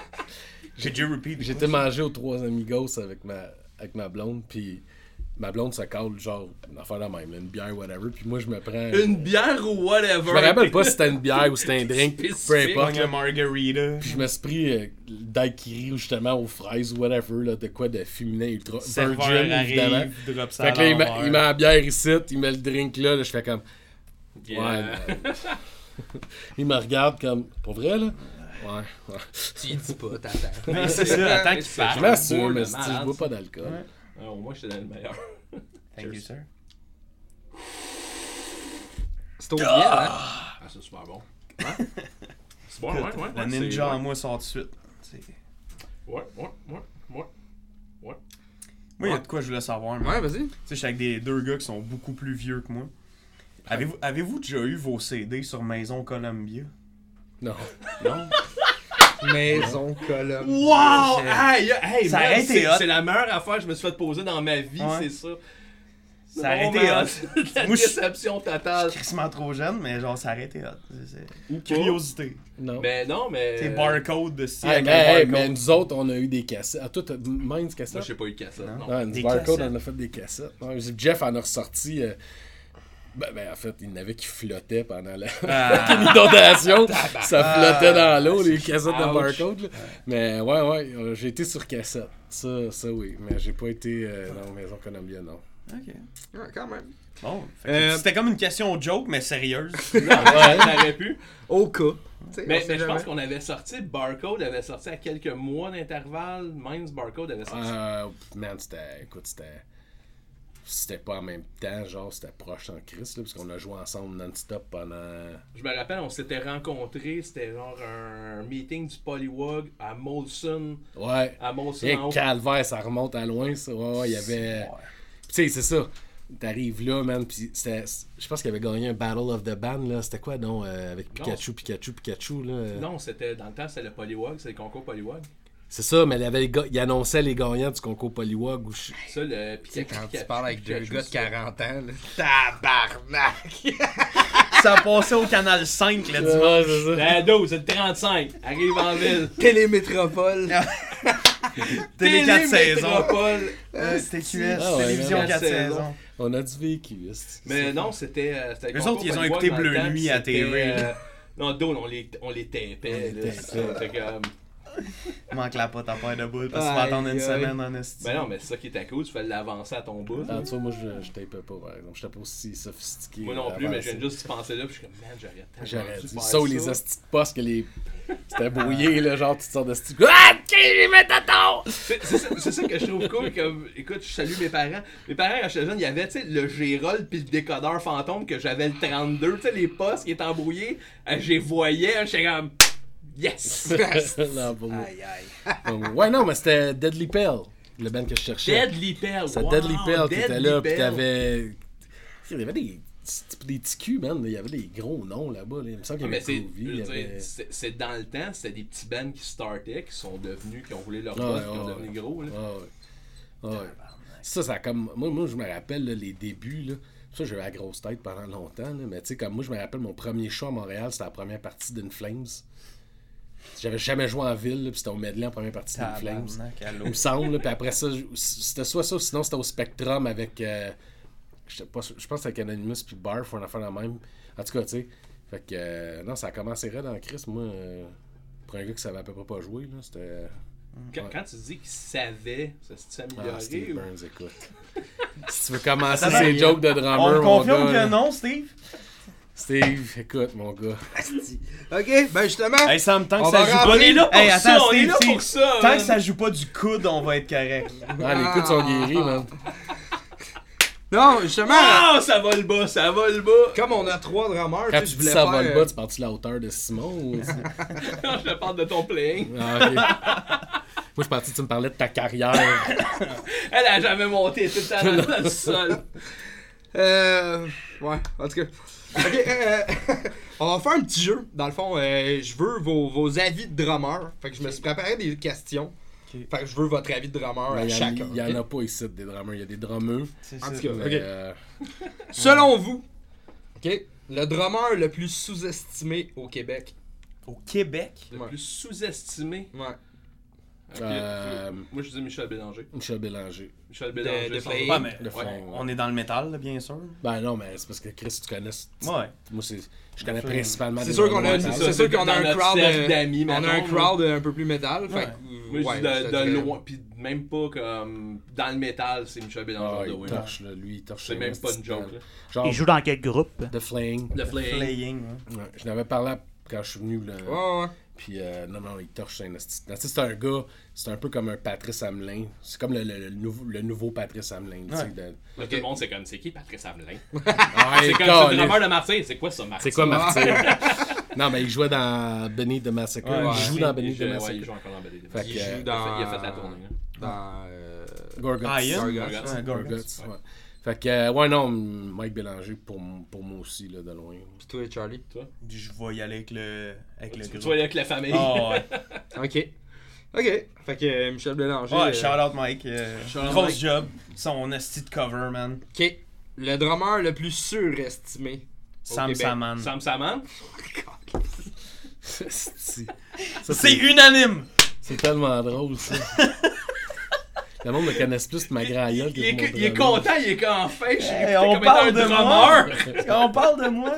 J'ai déjà repeat. J'étais mangé aux trois amigos avec ma, avec ma blonde, puis ma blonde se cale, genre, une affaire de même, là, une bière, whatever, puis moi, je me prends. Une bière ou whatever. Je me rappelle pas si c'était une *laughs* bière ou c'était un drink, peu importe. Un margarita. Puis je me suis pris euh, daiquiri, justement, aux fraises, whatever, là, de quoi de féminin ultra. Virgin, évidemment. arrive, drop ça Fait que là, il met, l'envers. il met la bière ici, il met le drink là, là je fais comme. Yeah. Ouais, *laughs* il me regarde comme. Pour vrai, là? Ouais, ouais. Tu y dis pas, t'attends. Mais c'est ça, attends qu'il C'est Je m'assure, mais si je bois ça. pas d'alcool. Ouais. Ah, au moins, j'étais dans le meilleur. *laughs* Thank you, sir. C'est au bien, hein? Ah, c'est super bon. Hein? *laughs* C'est bon, ouais, ouais. Ouais, ninja c'est- en moi sort tout de suite. C'est- Ouais, ouais, ouais, ouais. Moi, il y a de quoi je voulais savoir. mais- Ouais, vas-y. Tu sais, je suis avec des deux gars qui sont beaucoup plus vieux que moi. Avez-vous avez-vous déjà eu vos CD sur Maison Columbia? Non. Non? Maison colonne. *laughs* Wow! Hey, hey, Ça man, aurait été c'est hot. c'est la meilleure affaire que je me suis fait poser dans ma vie, Ouais. c'est ça. Ça Non, été hot. c'est *laughs* La Moi, je- déception Je totale. suis crissement trop jeune, mais genre, ça aurait été hot. Ou curiosité. Non. Mais non, mais. C'est barcode de style. Hey, avec mais, hey, barcode. mais nous autres, on a eu des cassettes. Ah, toi, t'as Minds cassettes? Moi, j'ai pas eu de cassette. Non. Non. Ouais, Des Barcode, cassettes. on a fait des cassettes. Ouais, Jeff en a ressorti. euh, Ben, ben, en fait, il y en avait qui flottaient pendant la Ah. *laughs* inondation. ça flottait dans l'eau, les cassettes de barcode. là. Mais ouais, ouais, euh, j'ai été sur cassette. Ça, ça oui. Mais j'ai pas été euh, dans la Maison Columbia, non. Ok. Ouais, quand même. Bon, Euh, c'était comme une question joke, mais sérieuse. *laughs* Non, ça aurait pu. Au cas. On Mais, je pense qu'on avait sorti, Barcode avait sorti à quelques mois d'intervalle. Minds Barcode avait sorti. Euh, man, c'était. Écoute, c'était. C'était pas en même temps, genre, c'était proche en Christ, là, parce qu'on a joué ensemble non-stop pendant. Je me rappelle, on s'était rencontrés, c'était genre un meeting du Polywog à Molson. Ouais. À Molson Et calvaire, ça remonte à loin, ça. Ouais, ouais, il y avait. Tu sais, c'est ça. T'arrives là, man, pis c'était. Je pense qu'il avait gagné un Battle of the Band, là. C'était quoi, non, euh, avec Pikachu, Pikachu, Pikachu, là? Non, c'était dans le temps, c'était le Polywog, c'est le concours Polywog. C'est ça, mais il, avait les il annonçait les gagnants du concours Polywog. Où je- Ça, le Tu sais, Pikachu. quand tu parles avec deux gars de ça. 40 ans, là. Tabarnak! *laughs* ça passait au canal 5 le dimanche. Ouais, c'est ça. La 12, le 35, arrive en ville. *laughs* Télémétropole. *laughs* Télé 4 saisons. Télémétropole. Euh, C'était QS, Ah ouais, télévision man. 4 Quatre saisons. On a du vécu. c'est- Mais c'est- non, c'était. euh, c'était le Eux concours autres, ils ont écouté Bleu Nuit à TV, euh, Non, Dole, on les, on les tapait. Les là, tapait. C'était comme. Manque la pote à paire de boules parce que tu vas attendre une semaine en esti. Ben non, mais c'est ça qui était cool, tu fais l'avancer à ton bout. Ah, tu vois, moi, je, je tapais pas, par exemple. J'étais pas aussi sophistiqué. Moi non plus, mais je viens juste de penser là, puis je suis comme, man, j'aurais tellement J'aurais dû dit faire ça ou les hosties de poste que les. C'était brouillé, là, genre, tu sors de style. Ah, ok, les métatons! C'est ça, c'est ça que je trouve cool. Comme, écoute, je salue mes parents. Mes parents, quand j'étais jeune, il y avait tu sais, le Gérol puis le décodeur fantôme que j'avais le 32. Tu sais, les postes qui étaient embrouillés, euh, je les voyais. J'étais comme, yes! non, pour moi. Aïe, aïe. Donc, ouais, non, mais c'était Deadly Pell, le band que je cherchais. Deadly Pearl. C'était wow, Deadly Pell qui était là, pis Pearl. t'avais. Il y avait des. C'était des petits culs, man. Il y avait des gros noms là-bas. là. Il me semble qu'il y avait c'est, Groovy, avait- c'est, dans le temps, c'était des petits bands qui startaient, qui sont devenus, qui ont roulé leur Ouais, poste, qui ont ouais. devenu gros. Là. Ah ouais. Ah ouais. Ça, ça a comme. Moi, moi je me rappelle là, les débuts. Là. Ça, j'ai eu la grosse tête pendant longtemps. Là. Mais tu sais, comme moi, je me rappelle mon premier show à Montréal, c'était la première partie d'In Flames. J'avais jamais joué en ville, puis c'était au medley en première partie d'In Flames. Il me semble. Puis après ça, c'était soit ça, ou sinon c'était au Spectrum avec. euh, je sais pas, je pense avec Anonymous puis Barf ou un affaire la même. En tout cas, tu sais. Fait que. euh, non, ça a commencé raide en Chris. Moi, euh, pour un gars qui savait à peu près pas jouer, là, c'était. Quand, Ouais. quand tu dis qu'ils savaient, ça s'est Ah, amélioré Steve ou... Burns, écoute. *laughs* si tu veux commencer ces jokes de On drummer, me mon confirme que non, Steve? Steve, écoute, mon gars. Ok, ben justement. Hey Sam, tant que On ça joue pas On est là pour Hey, ça, attends, on est Steve, là Steve. pour ça! Tant man. que ça joue pas du coude, on va être correct. Ah, les coups sont guéris, man. *laughs* Non, justement, Ah, ça va le bas, ça va le bas! comme on a trois drummers, Quand tu sais, tu voulais ça faire. va le bas, tu parles-tu de la hauteur de Simon ou... je te parle de ton playing. Ah. *laughs* Moi, je pensais que tu me parlais de ta carrière. *laughs* Elle a jamais monté, tout temps dans le sol. Euh. Ouais, en tout cas. Ok, euh, *laughs* on va faire un petit jeu. Dans le fond, euh, je veux vos, vos avis de drummer. Fait que je me suis préparé des questions. Fait que je veux votre avis de drummer à Il y, en- chacun. il y en a pas ici des drummers. Il y a des drummers. C'est En ça. tout cas, mais, ok. euh, Selon vous, le drummer le plus sous-estimé au Québec? Au Québec? Le Ouais. plus sous-estimé? Ouais. Euh, Moi, je dis Michel Bélanger. Michel Bélanger. Michel Bélanger. de sans Flame. doute. Ouais, mais Le fond, ouais, ouais. on est dans le métal, là, bien sûr. Ben non, mais c'est parce que Chris, tu connais. Ouais. Moi, c'est, je connais principalement C'est sûr qu'on a, c'est métal. c'est ça, sûr qu'on a un crowd, euh, d'amis, on a un crowd un peu plus métal. Fait Ouais. que, Moi, je ouais, dis de, loin, puis même pas comme dans le métal, c'est Michel Ah, Bélanger de il Win. torche, là. Lui, il torche. C'est même pas une joke. Genre, Il joue dans quel groupe? The. Playing, ouais. Ouais, je n'avais parlé quand je suis venu. Là. Puis, euh, non, non, il torche un C'est un gars, c'est un peu comme un Patrice Hamelin. C'est comme le, le- le nouveau, le nouveau Patrice Hamelin. Ouais. de- Tout le monde, c'est comme, c'est qui Patrice Hamelin? *laughs* Ah, C'est comme calé. le drummer de Martin. C'est quoi ça, Martin? C'est quoi Martin? *laughs* non, mais il jouait dans Benny the Massacre. Ouais, il joue dans Benny joue- ouais, Massacre. il joue encore dans Benny the Fait Il joue euh, Il dans. a fait- il a fait la tournée. hein. Dans. euh. Ah. Gorguts, ouais. Fait que, euh, ouais, non, Mike Bélanger pour, m- pour moi aussi, là, de loin. Pis toi, Charlie. Je vais y aller avec le, avec le Tu groupe. vois avec la famille. Ah, ouais. *laughs* Ok. Ok. Fait que euh, Michel Bélanger. Ouais, euh, shout out Mike. euh, Shout out grosse Mike. job. Son asti de cover, man. Ok. Le drummer le plus surestimé. Sam. Saman. Sam Saman? *laughs* C'est ça, C'est unanime! c'est tellement drôle, ça. *laughs* Le monde me connaisse plus de ma grand gueule que Il est, il est content, il est qu'enfin, je suis Hey, on comme parle un de drummer. moi! on parle de moi!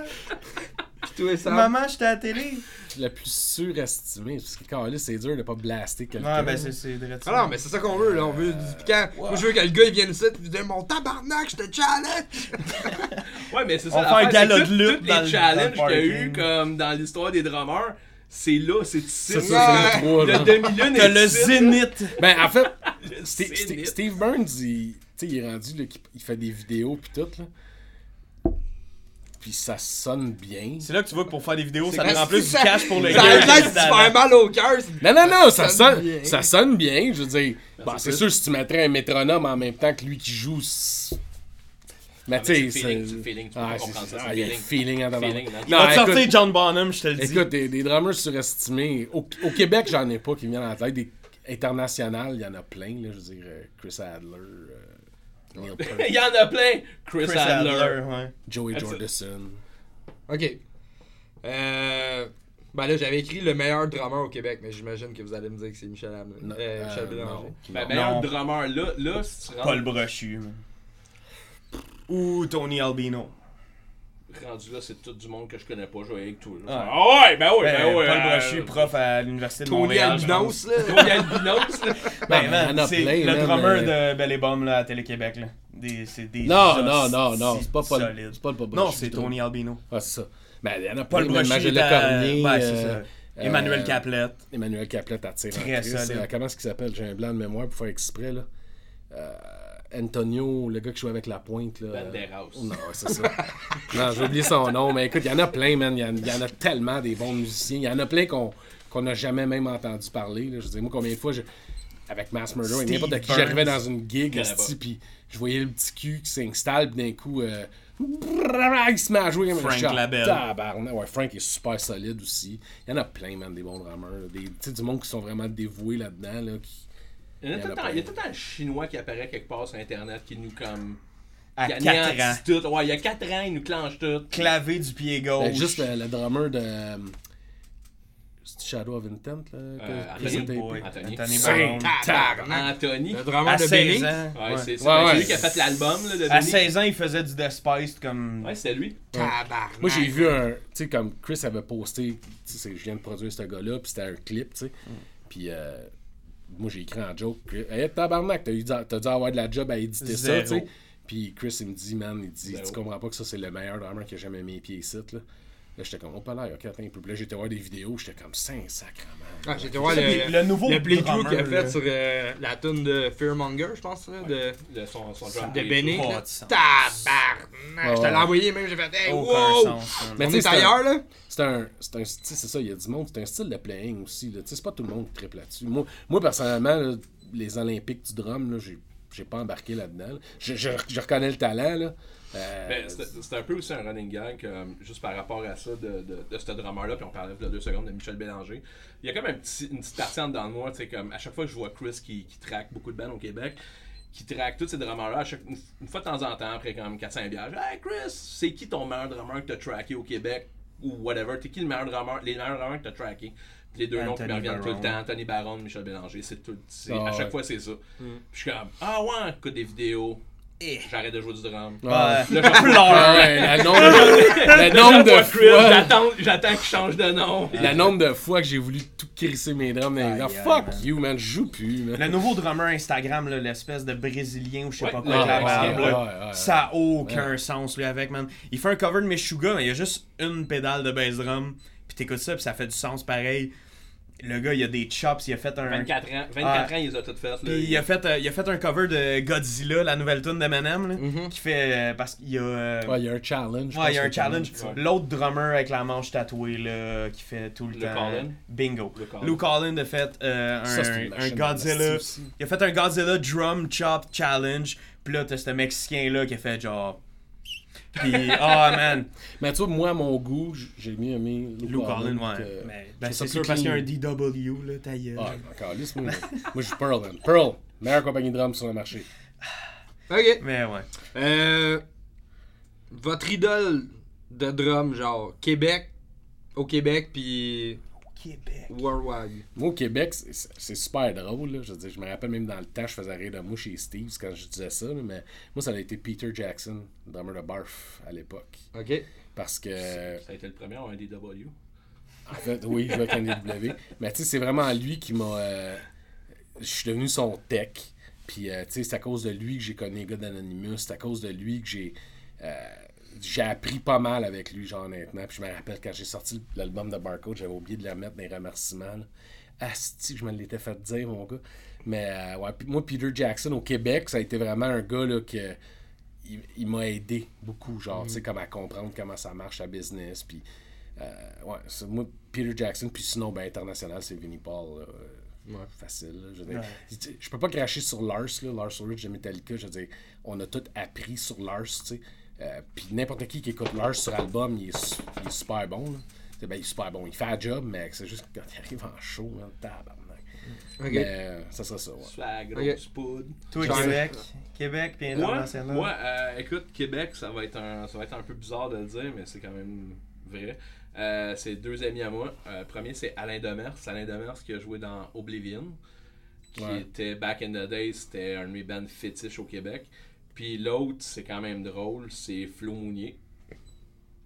Maman, j'étais à la télé! Le plus surestimé, parce que quand c'est dur de pas blaster quelqu'un. Ouais, ben c'est c'est direct ça. Ah non, mais c'est ça qu'on veut, là. On veut du piquant. Moi, je veux que le gars, il vienne ici, il dise Mon tabarnak, je te challenge! Ouais, mais c'est ça. On fait un c'est de que lutte Tous les le- challenges qu'il y a eu, comme dans l'histoire des drummers, c'est là, c'est ici. Ça, ça, c'est le demi-lune T'as le zénith! Ben, en fait, Steve, Burns, il, tu sais, il est rendu, là, qu'il il fait des vidéos pis tout, là. Puis ça sonne bien. C'est là que tu vois que pour faire des vidéos, ça C'est- te rend plus du ça- cash pour le Ça gars. a qui l'air mal au cœur. c'est- Non, non, non, ça, Ça sonne ça sonne bien. Je veux dire, bon, c'est sûr, si tu mettrais un métronome en même temps que lui qui joue. Mais tu sais, feeling, tu Ah, comprendre ça, ah, il y a le feeling. en avant. Feeling, man. Il va te Non, sortir écoute, John Bonham, je te le dis. écoute, des, des drummers surestimés. Au, au Québec, j'en ai pas qui me viennent en tête. Des internationales, il y en a plein. Là, je veux dire, euh, Chris Adler, euh, Neil *laughs* Il y en a plein. Chris, Chris Adler. Adler, ouais. Joey That's it. Jordison. Ok. Euh. Ben là, j'avais écrit le meilleur drummer au Québec, mais j'imagine que vous allez me dire que c'est Michel. Non, Euh, Michel euh, Bélanger. non, Ben, non. meilleur Non. drummer, là, là, si tu rentres, Paul Brochu, man. Ou Tony Albino? rendu là, c'est tout du monde que je connais pas, je vais avec tout. Ah ouais, ben ouais, ben Ben, ouais. Paul euh, Brochu, prof à l'Université de Tony Montréal. pense. Albinos, là. Tony Albinos, là. *laughs* Ben, Non, man, il y en a c'est le drummer mais- de Belle et Bombe là, à Télé-Québec. Là. Des, c'est des Non, non, non, non, c'est pas Paul. C'est pas le Paul Non, c'est. Tony Albino. Ah, c'est ça. Ben, il y en a Paul. Brochu Magella. Ouais, c'est euh, ça. Emmanuel euh, Caplette. Emmanuel Caplette à Très solide. Comment est-ce qu'il s'appelle? J'ai un blanc de mémoire pour faire exprès. Là. Euh, Antonio, le gars qui joue avec la pointe. Là. Banderas. Non, ouais, c'est ça. non, j'ai oublié son nom. Mais écoute, il y en a plein, man. Il y en, il y en a tellement des bons musiciens. Il y en a plein qu'on qu'on n'a jamais même entendu parler. là. Je veux dire, moi, combien de fois, je- avec Mass Murder, n'importe qui, j'arrivais dans une gig, puis je voyais le petit cul qui s'installe, puis d'un coup, euh, il se met à jouer comme un Frank chat. Labelle. Tabarnak. Ouais, Frank est super solide aussi. Il y en a plein, man, des bons drummers. Des, tu sais, du monde qui sont vraiment dévoués là-dedans. Là, qui... Il y en a Il y tout a le temps- plein. il y a tout le temps un chinois qui apparaît quelque part sur internet qui nous comme. À qui 4 ans. tout. Ouais, il y a 4 ans, il nous clenche tout. Clavé du pied gauche. Ben, juste le, le drummer de. euh, c'est Shadow of Intent, là. Euh, c'était- Boy. Anthony. Anthony. Anthony. Le drummer À de 16 Benny. ans. Ouais, ouais. c'est Ouais, ben, lui qui a fait l'album, là, de À Benny. 16 ans, il faisait du Despised comme. Ouais, c'était lui. Tabarnak. Moi, j'ai vu un. Tu sais, comme Chris avait posté. Tu sais, c'est- je viens de produire ce gars-là, puis c'était un clip, tu sais. Puis, euh, moi, j'ai écrit en joke. Hey, tabarnak, t'as, eu, t'as dû avoir de la job à éditer ça, tu sais. Puis Chris, il me dit, man, il dit, Zéro. tu comprends pas que ça, c'est le meilleur drummer qui a jamais mis les pieds ici, là. Là, j'étais comme, oh, pas l'air, ok, attends un peu. Puis là, j'étais voir des vidéos, j'étais comme, saint sacrement. Ah, été voir le, le nouveau le playthrough qu'il a fait là. sur euh, la tune de Fearmonger, je pense, là, de, Le son, son Ça drum de. Benny. là. de sens. Tabarnak! Je te l'ai envoyé même, j'ai fait, hey, wow! sens. Mais tu sais, ailleurs, là? C'est un, c'est un, c'est ça, il y a du monde, c'est un style de playing aussi, là. Tu sais, c'est pas tout le monde qui triple là-dessus. Moi, moi, personnellement, là, les Olympiques du drum, là, j'ai, j'ai pas embarqué là-dedans. là. Je, je, je reconnais le talent, là. Euh, Ben, c'est un peu aussi un running gag, euh, juste par rapport à ça, de, de, de ce drummer-là, puis on parlait a deux secondes de Michel Bélanger. Il y a comme un petit, une petite partie en dedans de moi, tu sais, comme à chaque fois que je vois Chris qui, qui traque beaucoup de bands au Québec, qui traque tous ces drummers-là, à chaque, une, une fois de temps en temps, après comme 400 bières, je dis, Hey Chris, c'est qui ton meilleur drummer que t'as tracké au Québec ou whatever, t'es qui le meilleur drummer, les meilleurs drummers que t'as tracké Puis les deux noms qui me reviennent tout le temps, Anthony Baron, Michel Bélanger, c'est tout. c'est- Ah à chaque ouais. fois, c'est ça. Puis je suis comme, ah ouais, écoute des vidéos, j'arrête de jouer du drum. ouais. Là, je Ah ouais, le nombre, le nombre de *laughs* fois, j'attends, j'attends qu'il change de nom. le nombre de fois que j'ai voulu tout crisser mes drums Fuck man. you, man, je joue plus, man. Le nouveau drummer Instagram, l'espèce de brésilien ou je sais Ouais, pas quoi, ouais, ouais. ça a aucun sens lui avec, man. Il fait un cover de Meshuga, mais il y a juste une pédale de bass drum, puis t'écoutes ça, puis ça fait du sens pareil. Le gars, il a des chops, il a fait un. 24 ans, 24 Ah. ans, ils ont tout fait. Là. Puis il a fait, euh, il a fait un cover de Godzilla, la nouvelle tune d'Eminem, là, Mhm. qui fait euh, parce qu'il y a. euh, Ouais, il y a un challenge. Ouais, il y a un challenge. L'autre drummer avec la manche tatouée, là, qui fait tout le Luke temps. Collin. Bingo. Luke Collin. Luke Collin a fait euh, Ça, un, Godzilla. de. Il a fait un Godzilla Drum Chop Challenge. Puis là, t'as ce Mexicain-là qui a fait genre. Puis, ah man, Mais tu vois, moi, à mon goût, j'ai mieux aimé Luke Collin, ouais. que- Mais, je ben, c'est sûr parce qu'il y a un. DW, là, ta gueule. Ah, encore lisse, moi. moi, je suis Pearl, man. Pearl, meilleure compagnie de drums sur le marché. Ok. Mais ouais. Euh, votre idole de drum, genre Québec, au Québec, puis Québec. worldwide. Moi, au Québec, c'est- super drôle. Là. Je, veux dire, je me rappelle même dans le temps, je faisais rire de moi chez Steve quand je disais ça. mais moi, ça a été Peter Jackson, drummer de Barf à l'époque. Ok. Parce que, Ça a été le premier à avoir un DW. en fait, oui, je vais avec un DW. Mais tu sais, c'est vraiment lui qui m'a. euh, je suis devenu son tech. Puis, euh, tu sais, c'est à cause de lui que j'ai connu les gars d'Anonymous. C'est à cause de lui que j'ai. euh, j'ai appris pas mal avec lui, genre honnêtement. Puis je me rappelle quand j'ai sorti l'album de Barcode, j'avais oublié de le mettre dans les remerciements. là. Asti, je me l'étais fait dire, mon gars. Mais euh, ouais, moi, Peter Jackson au Québec, ça a été vraiment un gars là, que. Il, il m'a aidé beaucoup, genre, tu sais, comme à comprendre comment ça marche la business. Puis, euh, ouais, moi, Peter Jackson, puis sinon, ben, international, c'est Vinnie Paul. là. Euh, Facile. là, je, veux dire. Ouais. Je peux pas cracher sur Lars, là, Lars Ulrich de Metallica. Je veux dire, on a tout appris sur Lars, tu sais. Euh, puis n'importe qui qui écoute Lars sur album, il est, su- il est super bon. Là. Ben, il est super bon. Il fait un job, mais c'est juste quand il arrive en show, là, tabarnak. Ok. Mais euh, ça serait ça, ouais. Ok. grosse poudre. Toi, Québec. Québec, puis international. moi euh, écoute, Québec, ça va, être un, ça va être un peu bizarre de le dire, mais c'est quand même vrai. Euh, c'est deux amis à moi. Euh, premier, c'est Alain Demers. Alain Demers qui a joué dans Oblivion, qui Ouais. était back in the day, c'était un de mes bands fétiches au Québec. Puis l'autre, c'est quand même drôle, c'est Flo Mounier.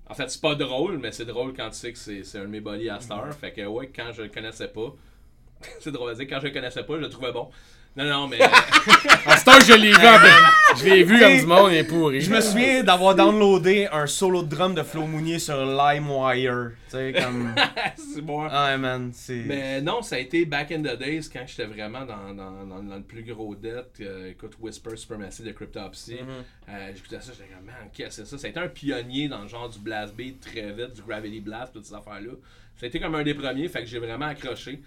En fait, c'est pas drôle, mais c'est drôle quand tu sais que c'est un de mes buddies à cette heure. Fait que ouais, quand je le connaissais pas, *laughs* c'est drôle à dire, quand je le connaissais pas, je le trouvais bon. Non, non, mais. À ce temps, je l'ai vu, en ben- je l'ai vu comme du monde, il est pourri. Je me souviens d'avoir downloadé un solo de drum de Flo Mounier sur LimeWire. Tu sais, comme. *laughs* c'est bon. Ah, man, c'est. Mais non, ça a été back in the days quand j'étais vraiment dans, dans, dans, dans le plus gros debt. Euh, écoute, Whisper Supremacy de Cryptopsy. Mhm. Euh, J'écoutais ça, j'étais comme, man, qu'est-ce que c'est ça? Ça a été un pionnier dans le genre du blast beat très vite, du gravity blast, toutes ces affaires-là. Ça a été comme un des premiers, fait que j'ai vraiment accroché.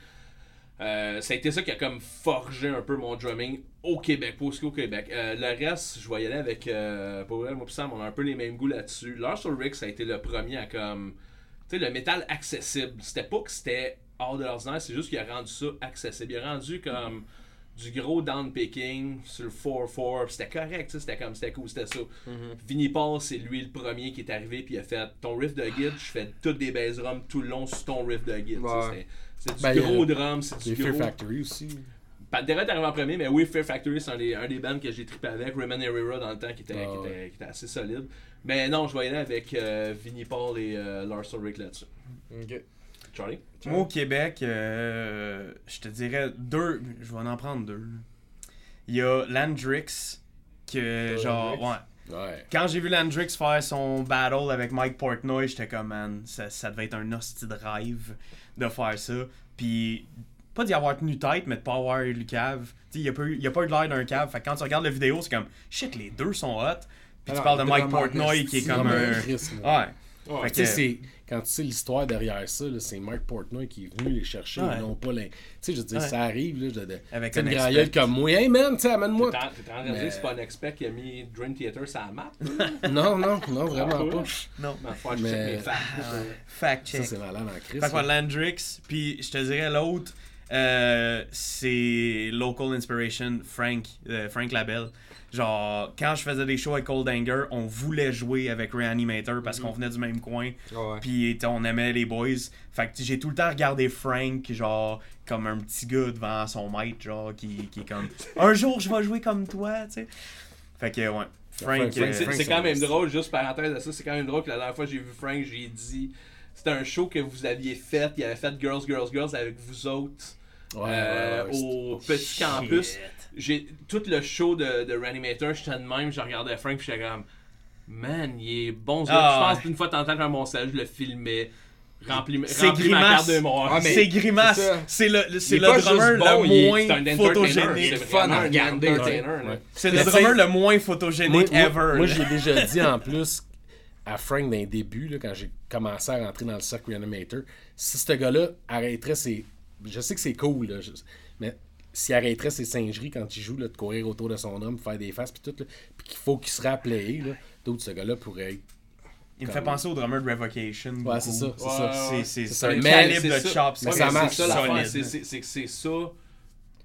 Euh, ça a été ça qui a comme forgé un peu mon drumming au Québec, aussi au Québec. Euh, le reste, je vais y aller avec. Euh, pour vrai, moi pis Sam, on a un peu les mêmes goûts là-dessus. Lars Ulrich, ça a été le premier à comme. Tu sais, le métal accessible. C'était pas que c'était hors de l'ordinaire, c'est juste qu'il a rendu ça accessible. Il a rendu comme du gros downpicking sur le 4-4. puis C'était correct, c'était comme, c'était cool, c'était ça. Vinnie Paul, c'est lui le premier qui est arrivé, puis il a fait ton riff de guide, je fais toutes des bass drums tout le long sur ton riff de guide. Ouais. C'était- C'est du Ben, gros drum, c'est du Fear gros. Factory aussi. Pantera est arrivé en premier, mais oui, Fear Factory, c'est un des, un des bands que j'ai trippé avec. Rayman Herrera dans le temps qui était, Ah qui, ouais. était, qui était assez solide. Mais non, je vais y aller avec euh, Vinnie Paul et euh, Lars Ulrich là-dessus. Ok. Charlie? Moi, au Québec, euh, je te dirais deux. Je vais en prendre deux. Il y a Landrix, que genre. Ouais. Ouais. Quand j'ai vu Landrix faire son battle avec Mike Portnoy, j'étais comme, man, ça, ça devait être un hostie de rêve de faire ça. Puis, pas d'y avoir tenu tête, mais de pas avoir eu le cave. Tu sais, il a pas eu, il a pas eu de l'air d'un cave. Fait que quand tu regardes la vidéo, c'est comme, shit, les deux sont hot. Puis tu parles de Mike Portnoy qui est comme un. Ouais. Fait que- quand tu sais l'histoire derrière ça, c'est Mark Portnoy qui est venu les chercher, Ouais. non pas les. Tu sais, je veux dire, Ouais. ça arrive, là, de, de, Avec un une grand comme moi. Hey man, tu sais, amène-moi. T'es en train de que c'est pas un expert qui a mis Dream Theater sur la map? *laughs* Non, non, non, vraiment pas. Non. Ma foi, je Mais- check mes facts. Fact Ça, check. c'est malade en crise. Fait que ouais, Landrix, puis je te dirais l'autre, euh, c'est Local Inspiration, Frank, euh, Frank Labelle. Genre, quand je faisais des shows avec Cold Anger, on voulait jouer avec Reanimator parce qu'on venait du même coin, Ouais. puis on aimait les boys. Fait que j'ai tout le temps regardé Frank, genre, comme un petit gars devant son maître, genre, qui, qui est comme *laughs* Un jour je vais jouer comme toi, tu sais. Fait que, ouais. Frank, Frank, euh, C'est quand même drôle, juste parenthèse à ça, c'est quand même drôle que la dernière fois que j'ai vu Frank, j'ai dit c'était un show que vous aviez fait, il avait fait Girls, Girls, Girls avec vous autres Ouais, euh, ouais, ouais, au petit campus. J'ai tout le show de, de Reanimator, j'étais de même, je regardais Frank puis j'étais comme Man, il est bon ce gars. Ah, je pense qu'une fois t'entends dans mon sel, je le filmais, rempli, C'est rempli ma grimace. carte de mémoire. Ah, c'est grimace. c'est. C'est le, le- c'est le drummer bon, le moins c'est photogénique. c'est fun à regarder. C'est le drummer le moins Moi, photogénique moi, ever. moi, là. j'ai déjà *laughs* dit en plus à Frank dans les débuts, là, quand j'ai commencé à rentrer dans le cercle Reanimator, si ce gars-là arrêterait ses. Je sais que c'est cool, là, je- mais s'il arrêterait ses singeries quand il joue, là, de courir autour de son homme, faire des faces, puis tout, là, puis qu'il faut qu'il se rappelle, là, d'autres, ce gars-là pourrait être. Il me fait penser au drummer de Revocation. Ouais, c'est ça, c'est Ouais, ça. ouais. C'est- C'est C'est c'est un ça. calibre de c'est chop. Ouais, ça marche, C'est ça l'affaire, solide. c'est- c'est c'est que c'est ça.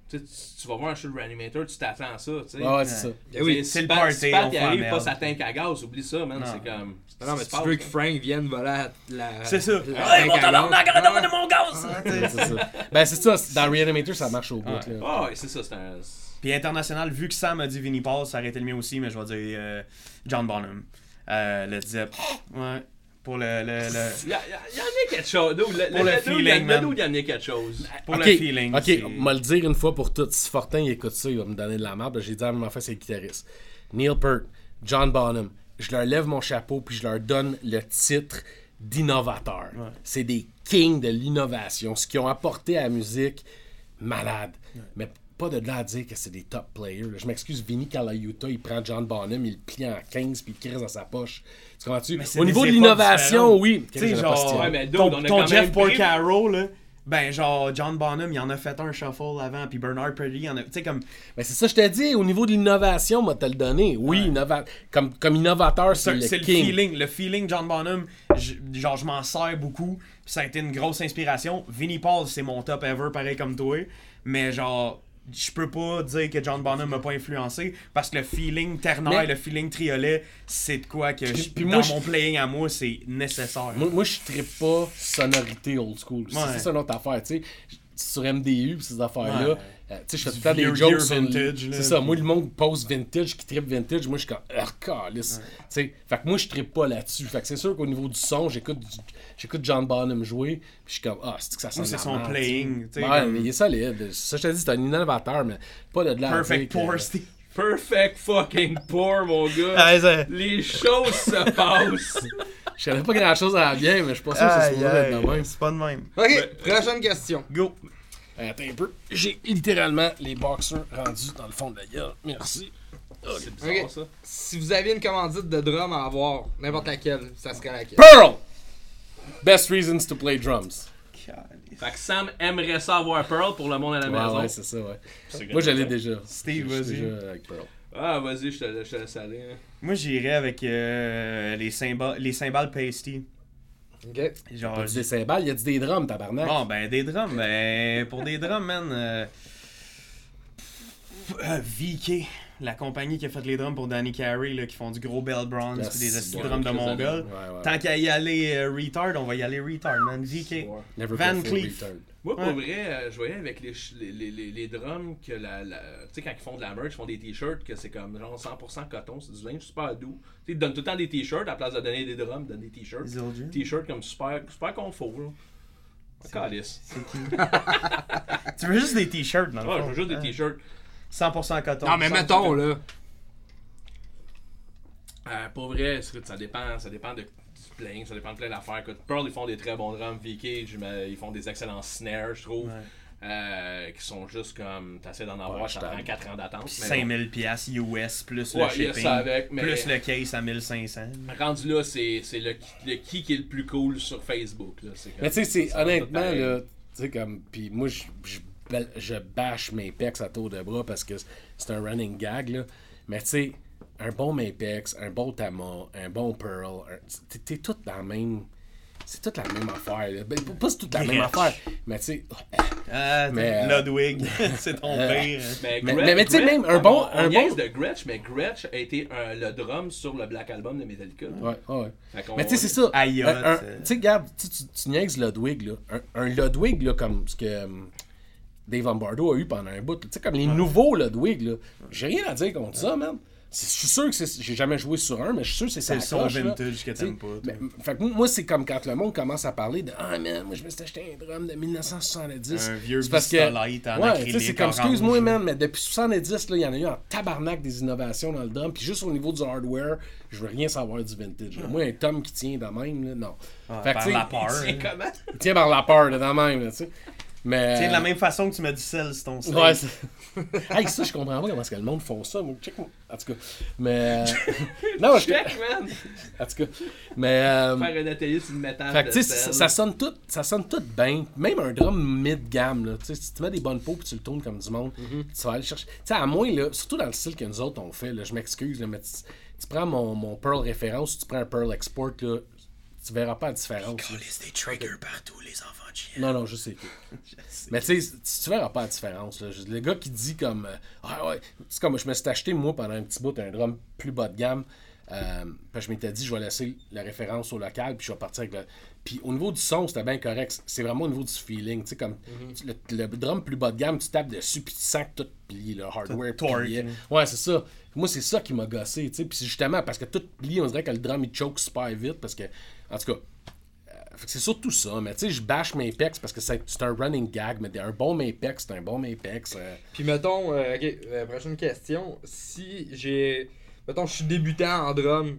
Tu, sais, tu- tu vas voir un show de Reanimator, tu t'attends à ça. tu sais. Ouais, c'est ça. Oui, c'est le party, si Pat, arrive pas sa tank à gaz, oublie ça, man. C'est comme. Non, mais c'est tu pas veux ça. que Frank vienne voler la. la- C'est ça. la Hey, mon tabarnak, arrête de Ouais. mon gaz! Ouais, *laughs* c'est ça. Ben, c'est ça, dans Reanimator, ça marche au bout. Ouais. là. Ah ouais, c'est ça, c'est un. Puis international, vu que Sam a dit Vinnie Paul, ça aurait été le mien aussi, mais je vais dire euh, John Bonham. Euh, le Zepp. Ouais. Pour le. le, le- Il y, a- il y en a quelque chose. Pour le le, feeling, man. il y en a quelque chose? pour le feeling. Ok, va le dire une fois pour toutes. Si Fortin il écoute ça, il va me donner de la merde. J'ai dit à ma fait, c'est le guitariste. Neil Peart, John Bonham, je leur lève mon chapeau puis je leur donne le titre d'innovateur. Ouais. C'est des kings de l'innovation. Ce qu'ils ont apporté à la musique, malade. Mais pas de là à dire que c'est des top players. là. Je m'excuse, Vinny Calayuta, il prend John Bonham, il le plie en 15 puis il crise dans sa poche. Tu comprends-tu? Au niveau de l'innovation, oui. Tu sais, J'en ai pas genre. Ouais, mais dude, ton, on a ton quand Jeff Porcaro, là, ben genre John Bonham, il en a fait un shuffle avant, puis Bernard Purdy, il en a. Tu sais, comme. Ben c'est ça, je t'ai dit, au niveau de l'innovation, moi, te le donné. Oui, innova- comme, comme innovateur, c'est le c'est le king. feeling. Le feeling John Bonham, genre, je m'en sers beaucoup, puis ça a été une grosse inspiration. Vinnie Paul, c'est mon top ever, pareil comme toi, mais genre. Je peux pas dire que John Bonham m'a pas influencé parce que le feeling ternaire, Mais- le feeling triolet, c'est de quoi que je- puis dans moi, je- mon playing à moi, c'est nécessaire. Moi, moi je ne pas sonorité old school. C'est- Ouais. C'est ça une autre affaire, tu sais. Sur MDU pis ces affaires-là, Ouais. Euh, tu sais, je fais tout le temps des jokes sur vintage, C'est ça, moi, le monde pose vintage, qui tripe vintage, moi, je suis comme, ah, calice. Tu sais, fait que moi, je trippe pas là-dessus. Fait que c'est sûr qu'au niveau du son, j'écoute du- j'écoute John Bonham jouer, puis je suis comme, ah, c'est que ça sonne c'est la son playing, tu sais. tu sais, Ouais, comme- mais il est solide. Ça, je te dis, c'est un innovateur, mais pas de là à Perfect pour Steve. Perfect fucking poor, mon gars. Ah, Les choses se passent. *laughs* Je savais pas grand-chose à la bien, mais je suis pas sûr que c'est supposé être de même. C'est pas de même. Ok, prochaine question. Go. Euh, Attends un peu. J'ai littéralement les boxers rendus dans le fond de la gueule. Merci. C'est bizarre, Ok. ça. Si vous aviez une commandite de drum à avoir, n'importe laquelle, ça serait laquelle Pearl! Best reasons to play drums. Fait que Sam aimerait ça avoir Pearl pour le monde à la Ouais, maison. ouais, c'est ça, ouais. C'est Moi, l'ai déjà. Steve, vas-y. déjà avec Pearl. Ah, vas-y, je te, je te laisse aller. hein. Moi, j'irais avec euh, les, cymbales, les cymbales pasty. Ok. Genre, Pas du des cymbales, il y a du des drums, tabarnak? Bon, ben, des drums. Ben, pour des drums, man. Euh... euh, VK, la compagnie qui a fait les drums pour Danny Carey, là, qui font du gros bell bronze Yes, pis des ouais, drums de mongol. Ouais, ouais. Tant qu'à y aller euh, retard, on va y aller retard, man. VK. Van Cleef. retard. Moi, pour Ouais. vrai, euh, je voyais avec les, les, les, les, drums que la. la- tu sais, quand ils font de la merch, ils font des t-shirts que c'est comme genre 100% coton, c'est du linge super doux. Tu sais, ils donnent tout le temps des t-shirts à la place de donner des drums, ils donnent des t-shirts. T-shirts comme super, super confort, là. Calice. *laughs* Tu veux juste des t-shirts, le Ouais, je veux juste des t-shirts. 100% coton. Non, mais 100% mettons, là. Euh, pour vrai, ça dépend, ça dépend de playing, ça dépend de plein d'affaires. Écoute, Pearl, ils font des très bons drums, VK, mais ils font des excellents snares, je trouve. Ouais. euh, qui sont juste comme, t'essaies d'en avoir, Ouais, ça prend t'aime. 4 ans d'attente. Puis mais 5000 pièces US plus Ouais, le shipping. ça avec, mais- Plus le case à 1500. bon. Rendu là, c'est c'est le, le qui qui est le plus cool sur Facebook. Là. Comme- Mais tu sais, honnêtement, là, tu sais, comme. Puis moi, je, je, je bâche mes pecs à tour de bras parce que c'est un running gag, là. Mais tu sais, un bon Mapex, un bon Tama, un bon Pearl, un- t'es- tout dans la même. C'est toute la même affaire. là. Ben, pas c'est toute la même affaire, mais tu sais. Ah, Mais, mais euh, Ludwig, *laughs* *laughs* c'est ton euh, pire. Mais, Mais- mais- mais tu sais, même un on- bon- On, un niaise bon- de Gretsch, mais Gretsch a été un- le drum sur le Black Album de Metallica. Ouais, ouais. Mais tu sais, c'est ça. Euh. Tu sais, regarde, tu, tu, tu niaises Ludwig, là. Un, un Ludwig, là, comme ce que hum, Dave Lombardo a eu pendant un bout. Tu sais, comme les nouveaux Ludwig, là. J'ai rien à dire contre ça, man. C'est- Je suis sûr que c'est. J'ai jamais joué sur un, mais je suis sûr que c'est C'est ça. le son vintage que t'aimes pas. Mais, fait que moi, c'est comme quand le monde commence à parler de Ah, man, moi, je me suis acheté un drum de 1970. Un vieux C'est parce que. En Ouais, tu sais, acrylique c'est comme, excuse-moi, man, mais depuis 70, là, il y en a eu en tabarnak des innovations dans le drum. Puis juste au niveau du hardware, je veux rien savoir du vintage. là. Moi, un tome qui tient de même, là, non. Ah, Fait que, par la peur. *laughs* C'est comment? Il tient par la peur, là, dans même, là, tu sais. Mais. Tiens, de la même façon que tu m'as dit celle, c'est ton steak. Ouais, *laughs* c'est- hey, ça, je comprends pas comment est-ce que le monde font ça. Moi, check moi. En tout cas. Mais. *laughs* non, je. Check, man! En tout cas. Mais. euh, Faire un atelier sur le métal. Fait que, de tu sais, sel. ça, ça sonne tout, ça sonne tout bien. Même un drum mid-gamme, là. Tu sais, si tu mets des bonnes pots puis tu le tournes comme du monde, Mm-hmm. tu vas aller chercher. Tu sais, à moins, là, surtout dans le style que nous autres on fait, là, je m'excuse, là, mais tu, tu prends mon, mon Pearl référence, tu prends un Pearl Export, là, tu verras pas la différence. des triggers partout, les enfants Non, non, je sais que. *laughs* Mais tu sais, tu- verras pas la différence. Là. Le gars qui dit comme. euh, ah ouais, c'est comme je me suis acheté, moi, pendant un petit bout, un drum plus bas de gamme. Euh, puis je m'étais dit, je vais laisser la référence au local, puis je vais partir avec le. Puis au niveau du son, c'était bien correct. C'est vraiment au niveau du feeling. Tu sais, comme Mhm. le, le drum plus bas de gamme, tu tapes dessus, puis tu sens que tout plie, le hardware Tout torque, pliait. Ouais, c'est ça. Moi, c'est ça qui m'a gossé. tu sais. Puis c'est justement parce que tout plie, on dirait que le drum il choke super vite. Parce que, en tout cas, c'est surtout ça, mais tu sais, je bâche mes pecs parce que c'est un running gag, mais un bon Mapex, c'est un bon Mapex. euh, Puis mettons, euh, ok, euh, prochaine question. Si j'ai. Mettons, je suis débutant en drum,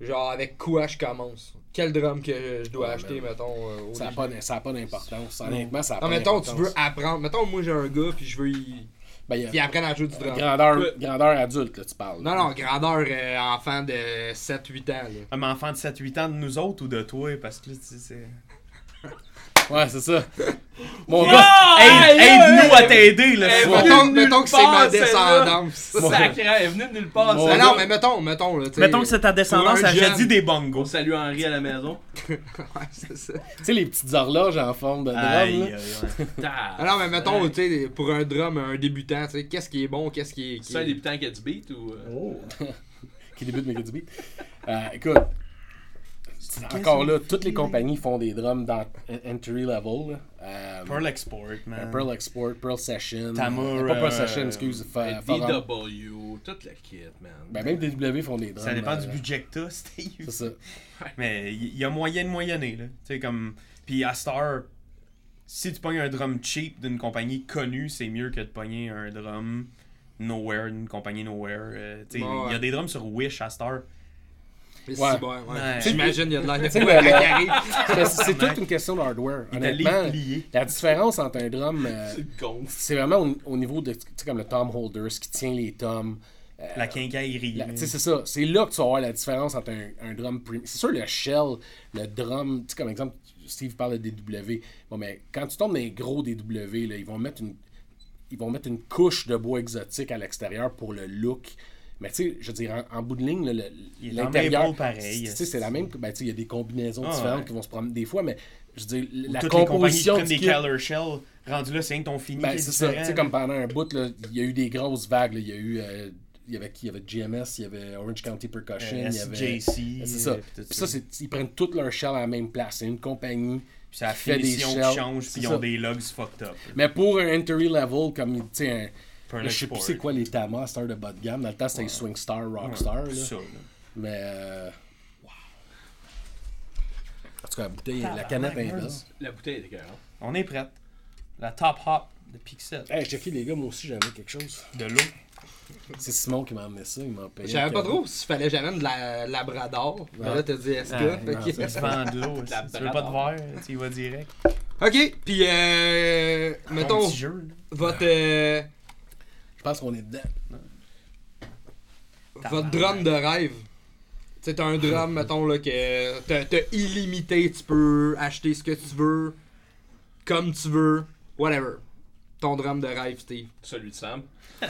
genre avec quoi je commence? Quel drum que je dois Ouais, acheter, mettons euh, au ça n'a pas, ça a pas d'importance. Honnêtement, ça a Non, pas mettons, tu veux apprendre. Mettons, moi j'ai un gars, puis je veux y. Ben, il y a- Qu'il apprenne à jouer du drum. grandeur, Ouais. grandeur adulte, là, tu parles. Non, non, grandeur euh, enfant de 7-8 ans, là. Un enfant de 7-8 ans de nous autres ou de toi, parce que là, tu sais, c'est... Ouais, c'est ça. *laughs* Mon Aide- gars, Aide-nous à t'aider, là. Bon. Mettons, nulle mettons que c'est part, ma celle-là. descendance. Sacré, elle est venue de nulle part. Mon Mais non, mais mettons, mettons, là, tu sais. Mettons que c'est ta descendance, Pour un elle a jeune. dit des On bongos. salue Henri à la maison. *laughs* Ouais, c'est ça. tu sais, les petites horloges en forme de drum. Aïe, là. aïe, aïe. Ah non, mais mettons, tu sais, pour un drum, un débutant, tu sais, qu'est-ce qui est bon, qu'est-ce qui est. qui C'est un est- débutant qui a du beat ou. euh? Oh. *laughs* qui débute mais qui a du beat. Euh, écoute, encore là, toutes les compagnies font des drums dans entry level. là. Euh, Pearl Export, man. Pearl Export, Pearl Session. Tamar, euh, pas Pearl euh, Session, excuse. DW, tout le kit, man. Ben, même DW font des drums. Ça dépend euh, du budget que t'as, *laughs* Steve. C'est ça. Mais il y a moyen de moyenner, là. Tu sais, comme. Puis à Star, si tu pognes un drum cheap d'une compagnie connue, c'est mieux que de pogner un drum nowhere d'une compagnie nowhere. Euh, tu sais, il y a ouais. des drums sur Wish à Star. Ouais. ouais. J'imagine, il y a de l'air. *laughs* *laughs* c'est toute une question de hardware. Il t'a Honnêtement, la différence entre un drum, euh, C'est vraiment au, au niveau de, tu sais, comme le tom holder, ce qui tient les toms. euh, La quincaillerie. La- tu sais, c'est ça. C'est là que tu vas voir la différence entre un, un drum premium. C'est sûr, le shell, le drum, tu sais, comme exemple, Steve parle de DW. Bon, mais quand tu tombes dans les gros DW, là, ils vont mettre une. Ils vont mettre une couche de bois exotique à l'extérieur pour le look. Mais tu sais, je veux dire, en, en bout de ligne, l'intérieur. sais, c'est la même. Ben, tu sais, il y a des combinaisons Ah, différentes ouais. qui vont se prendre des fois, mais je veux dire, la Toutes les compagnies qui composition prennent des Keller Shell, rendu là, c'est ton fini ben, c'est ça. Tu sais, comme pendant un bout, il y a eu des grosses vagues. Il y a eu. euh, il y avait qui? Il y avait GMS, il y avait Orange County Percussion, Euh, il y avait. SJC. C'est ça. euh, puis ça, c'est, ils prennent toutes leur shell à la même place. C'est une compagnie. Puis c'est qui fait des qui shells. change, C'est puis ils ça. ont des logs fucked up. Mais pour un entry level, comme, tu sais, je sais plus c'est quoi les Tamas, Star de bas de gamme. Dans le temps, c'était les Swing Star, Rock Star. là. Ça, là. Mais. Euh... En tout cas, la bouteille, la canette est belle. La bouteille est écœurante. On est prêt. La top hop de Pixel. Hey, checké les gars, moi aussi j'avais quelque chose. De l'eau. C'est Simon qui m'a emmené ça, il m'a payé. Je savais un pas trop s'il fallait jamais de la Labrador. Là, t'as dit SK. Ah, fait Tu vends de l'eau. *laughs* Tu veux pas de verre, tu y vas direct. Ok, puis euh, mettons, Ton petit jeu, là. votre, euh, Je pense qu'on est dedans. votre drum de rêve. T'as un drum, *laughs* mettons, là, que t'as t'as illimité, tu peux acheter ce que tu veux, comme tu veux, whatever. Ton drum de rêve, Steve. Celui de Sam. *laughs*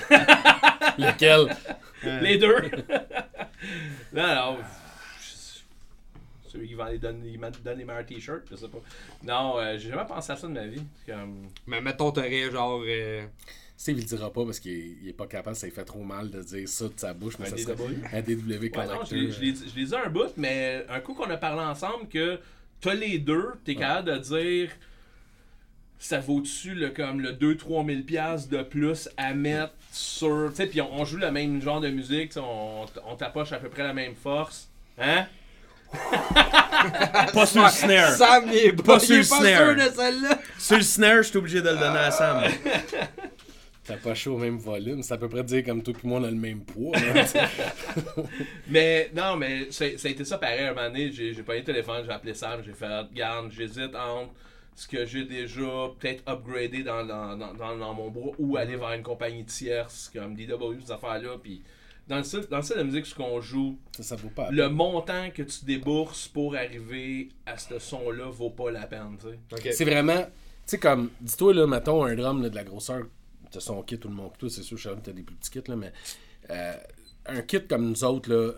Lequel? *laughs* Les deux. non, non. Celui qui vend les, donne, il me donne les meilleurs t-shirts, je sais pas. Non, euh, j'ai jamais pensé à ça de ma vie. Comme... Mais mettons, t'aurais genre. euh, Steve, il le dira pas parce qu'il est, pas capable, ça lui fait trop mal de dire ça de sa bouche, mais Un ça DW. serait un DW Ouais, non, je l'ai- je je l'ai dit un bout, mais un coup qu'on a parlé ensemble que t'as les deux, t'es capable de dire ça vaut-tu le, comme le 2-3 000 piastres de plus à mettre sur... Tu sais, puis on, on joue le même genre de musique, on, on tapoche à peu près la même force. Hein? Pas sur le snare. Sam, il est pas, Pas il sur est le pas snare. sûr de celle-là. Sur le snare, je suis obligé de le donner à Sam. *laughs* T'as pas chaud au même volume, c'est à peu près dire comme et moi on a le même poids. *laughs* Mais non, mais ça a été ça pareil. Un moment donné, j'ai j'ai pris le téléphone, j'ai appelé Sam, j'ai fait Garde, j'hésite entre ce que j'ai déjà peut-être upgradé dans, dans, dans, dans- dans mon bras ou aller vers une compagnie tierce comme DW, ces affaires-là. Puis dans le style, dans le style de musique, ce qu'on joue, ça, ça vaut pas. la le montant que tu débourses pour arriver à ce son-là vaut pas la peine. C'est vraiment, tu sais, comme, dis-toi, là, mettons un drum là, de la grosseur de son kit ou le mon toi, c'est sûr, Sharon, t'as des plus petits kits, là, mais euh, un kit comme nous autres, là,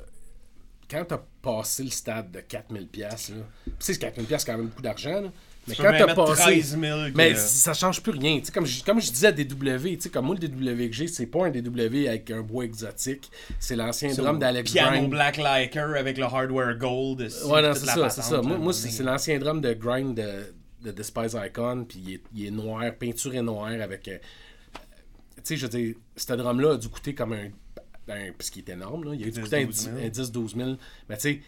quand t'as passé le stade de 4000$, pièces là, pis tu sais, 4000$, c'est quand même beaucoup d'argent, là, mais Tu quand t'as passé. 13 000 que- Mais ça change plus rien. Comme, je, comme je disais à DW, tu sais, comme moi, le DW que j'ai, c'est pas un DW avec un bois exotique. C'est l'ancien drum d'Alex Piano Grind. Black Liker avec le hardware gold. Ouais, non, c'est ça, c'est ça. Moi, là, moi c'est l'ancien drum de Grind de, de Despise Icon, puis il est, il est noir, peinturé noir avec. Tu sais, je veux dire, ce drum-là a dû coûter comme un. un parce qu'il est énorme, là. Il a dû 10, coûter un 12 000. 10-12 000. Mais tu sais,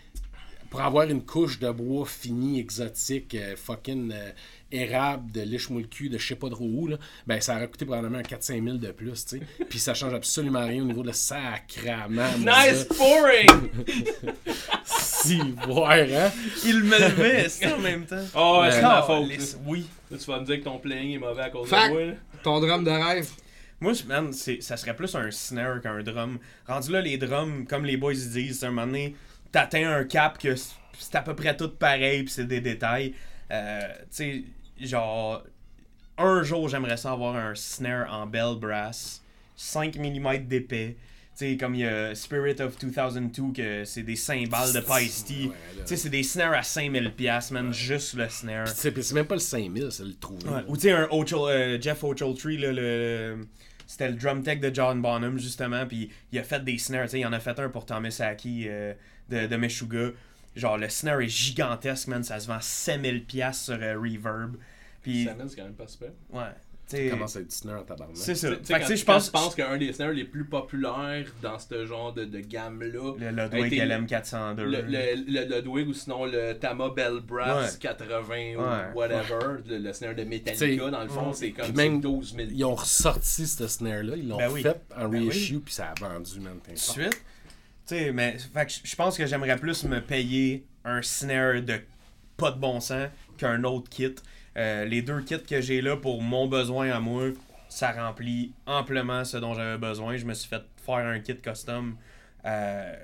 pour avoir une couche de bois fini, exotique, euh, fucking euh, érable, de liche le cul, de je sais pas trop où, là, ben ça aurait coûté probablement un 4-5 000 de plus, tu sais. *laughs* Puis ça change absolument rien au niveau de sacrament. Nice pouring! *laughs* Si, voir, hein? Il me levait, c'est en même temps. Oh, c'est ma faute. ça. Oui. Là, tu vas me dire que ton playing est mauvais à cause Fact. de moi. là. Ton drum de rêve. Moi, je- man, ça serait plus un snare qu'un drum. Rendu là, les drums, comme les boys disent, à un moment donné, t'atteins un cap que c'est à peu près tout pareil, puis c'est des détails. Euh, tu sais, genre, un jour, j'aimerais ça avoir un snare en bell brass, 5 mm d'épais. Tu sais, comme il y a Spirit of 2002, que c'est des cymbales de. Ouais, là. Tu sais, c'est des snares à 5000$, piastres, man, juste le snare. Puis c'est même pas le 5000, c'est le trouver. Ouais, Ou tu sais, un Ochel- euh, Jeff Ochiltree, là, le, c'était le drum tech de John Bonham, justement, puis il a fait des snares, tu sais, il en a fait un pour Thomas Aki euh, de, de Meshuggah. Genre, le snare est gigantesque, man, ça se vend 7000$ piastres sur euh, Reverb. Puis, c'est quand même pas super. ouais, tu sais, Comment ça être snare en tabarnak? c'est ça. Je pense qu'un des snares les plus populaires dans ce genre de, de gamme-là, le a Ludwig été LM402. le, le, le Ludwig ou sinon le Tama Bell Brass Ouais. 80 ou Ouais. whatever, le, le snare de Metallica, T'sais, dans le fond, ouais. c'est comme même- c'est 12 000. Ils ont ressorti ce snare-là, ils l'ont Ben oui. fait en Ben reissue, puis ça a vendu, man. Tout de suite. Tu sais, mais je pense que j'aimerais plus me payer un snare de pas de bon sens qu'un autre kit. Euh, les deux kits que j'ai là pour mon besoin à moi, ça remplit amplement ce dont j'avais besoin. Je me suis fait faire un kit custom euh,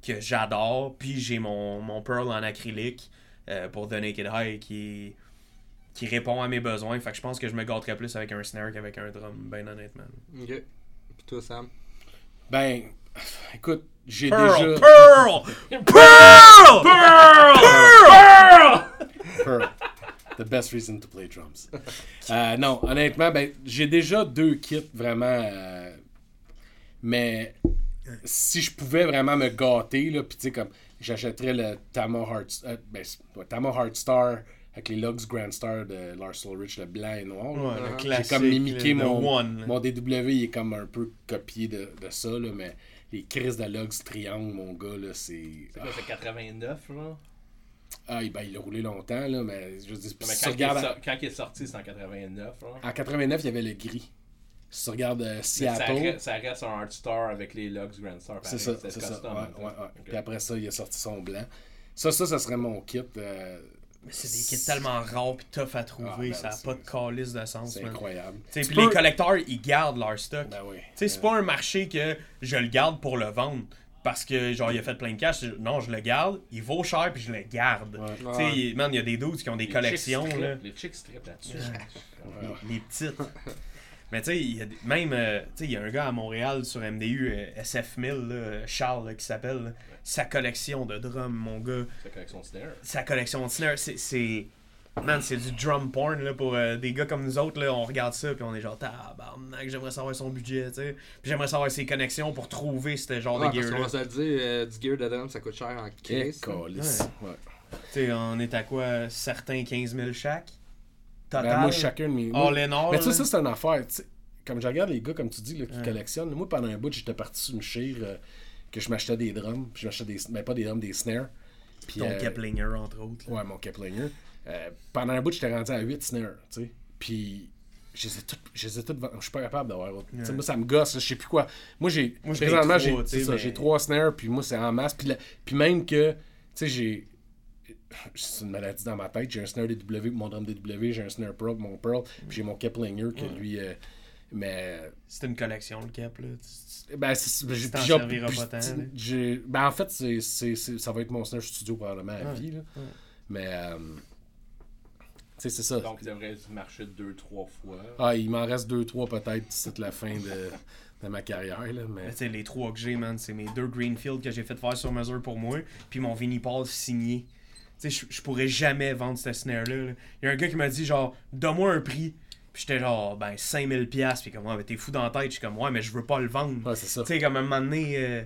que j'adore. Puis j'ai mon, mon Pearl en acrylique euh, pour The Naked High qui, qui répond à mes besoins. Fait que je pense que je me gâterais plus avec un snare qu'avec un drum, ben honnêtement. Ok. Puis toi, Sam? Ben, écoute, j'ai Pearl! déjà. Pearl! *laughs* Pearl! Pearl! Pearl. The best reason to play drums. Euh, non, honnêtement, ben, j'ai déjà deux kits vraiment. euh, mais si je pouvais vraiment me gâter, là, puis tu sais, comme j'achèterais le Tama Heart, euh, ben, c'est- ouais, Tama Heart Star avec les Lugs Grand Star de Lars Ulrich, le blanc et noir. là. Ouais, le J'ai comme mimiqué le mon, One. mon DW, il est comme un peu copié de, de ça, là, mais les crises de Lugs triangle, mon gars, là, c'est. C'est quoi, c'est 89, genre? Ah, il- ben, il a roulé longtemps, là, mais je dis, Non, mais quand, il quand il est sorti, c'est en 89, genre. En 89, il y avait le gris. Si tu regardes euh, Ça Seattle, reste, ça reste un Hard Star avec les Lux Grand Star. c'est ça, c'est ça. Ouais. Puis après ça, il a sorti son blanc. Ça, ça, ça serait mon kit. euh, Mais c'est des kits tellement rares pis tough à trouver, Ah, ben, ça a c'est- pas de calice de sens, c'est incroyable. Puis peux- les collecteurs, ils gardent leur stock. Ben oui. Tu sais, c'est pas un marché que je le garde pour le vendre. Parce que, genre, il a fait plein de cash. Non, je le garde, il vaut cher, puis je le garde. Ouais. Tu sais, man, il y a des dudes qui ont des Les collections, chicks là. Les chicks strip là-dessus. Les, les petites. *laughs* Mais tu sais, il y a des- même, euh, tu sais, il y a un gars à Montréal sur MDU, euh, SF1000, là, Charles, là, qui s'appelle. Sa collection de drums, mon gars. Sa collection snare. Sa collection de snare, c'est. Man, c'est du drum porn là, pour euh, des gars comme nous autres. Là, on regarde ça puis on est genre, tabarnak, j'aimerais savoir son budget, tu sais. Puis j'aimerais savoir ses connexions pour trouver ce genre Ouais, de parce qu'on va se le dire, euh, du gear de drum, ça coûte cher en Eh, calice. Ouais. Tu sais, on est à quoi Certains 15 000 chaque? Total? Ben, moi, chacun de mes. All in all. Mais tu sais, ça, c'est une affaire. Comme je regarde les gars, comme tu dis, là, qui Ouais. collectionnent. Moi, pendant un bout, j'étais parti sur une chire euh, que je m'achetais des drums. Puis je m'achetais des. Ben, pas des drums, des snares. Puis, Ton euh, Keplinger, entre autres. là. Ouais, mon Keplinger. Euh, pendant un bout, j'étais rendu à 8 snares, tu sais. Puis, je les ai toutes, je les ai toutes Je suis pas capable d'avoir autre. Moi, ça me gosse, je sais plus quoi. Moi, j'ai. Présentement, trois, j'ai mais- j'ai trois snares, puis moi, c'est en masse. Puis, la- puis même que, tu sais, j'ai. C'est une maladie dans ma tête. J'ai un snare DW pour mon drum DW, j'ai un snare Pro pour mon Pearl, puis j'ai mon Keplinger que lui. euh, mais C'est une collection, le Kep. Là. Ben, c'est, puis pas tant, j'ai- ben, en fait, c'est, c'est, c'est- ça va être mon snare studio probablement à Ouais, vie. Là. ouais. Mais, euh, c'est ça. Donc, tu devrais marcher deux, trois fois. Ah, il m'en reste 2-3 peut-être d'ici la fin de, de ma carrière. Là, mais... Les trois que j'ai, man, c'est mes deux Greenfield que j'ai fait faire sur mesure pour moi, puis mon Vinnie Paul signé. Tu sais, je- je pourrais jamais vendre cette snare-là. là. Il y a un gars qui m'a dit, genre, donne-moi un prix. Puis j'étais genre, ben, 5000$. piastres. Puis comme, ouais, mais t'es fou dans la tête. Je suis comme, ouais, mais je veux pas le vendre. Ouais, c'est ça. Tu sais, comme à un moment donné, euh,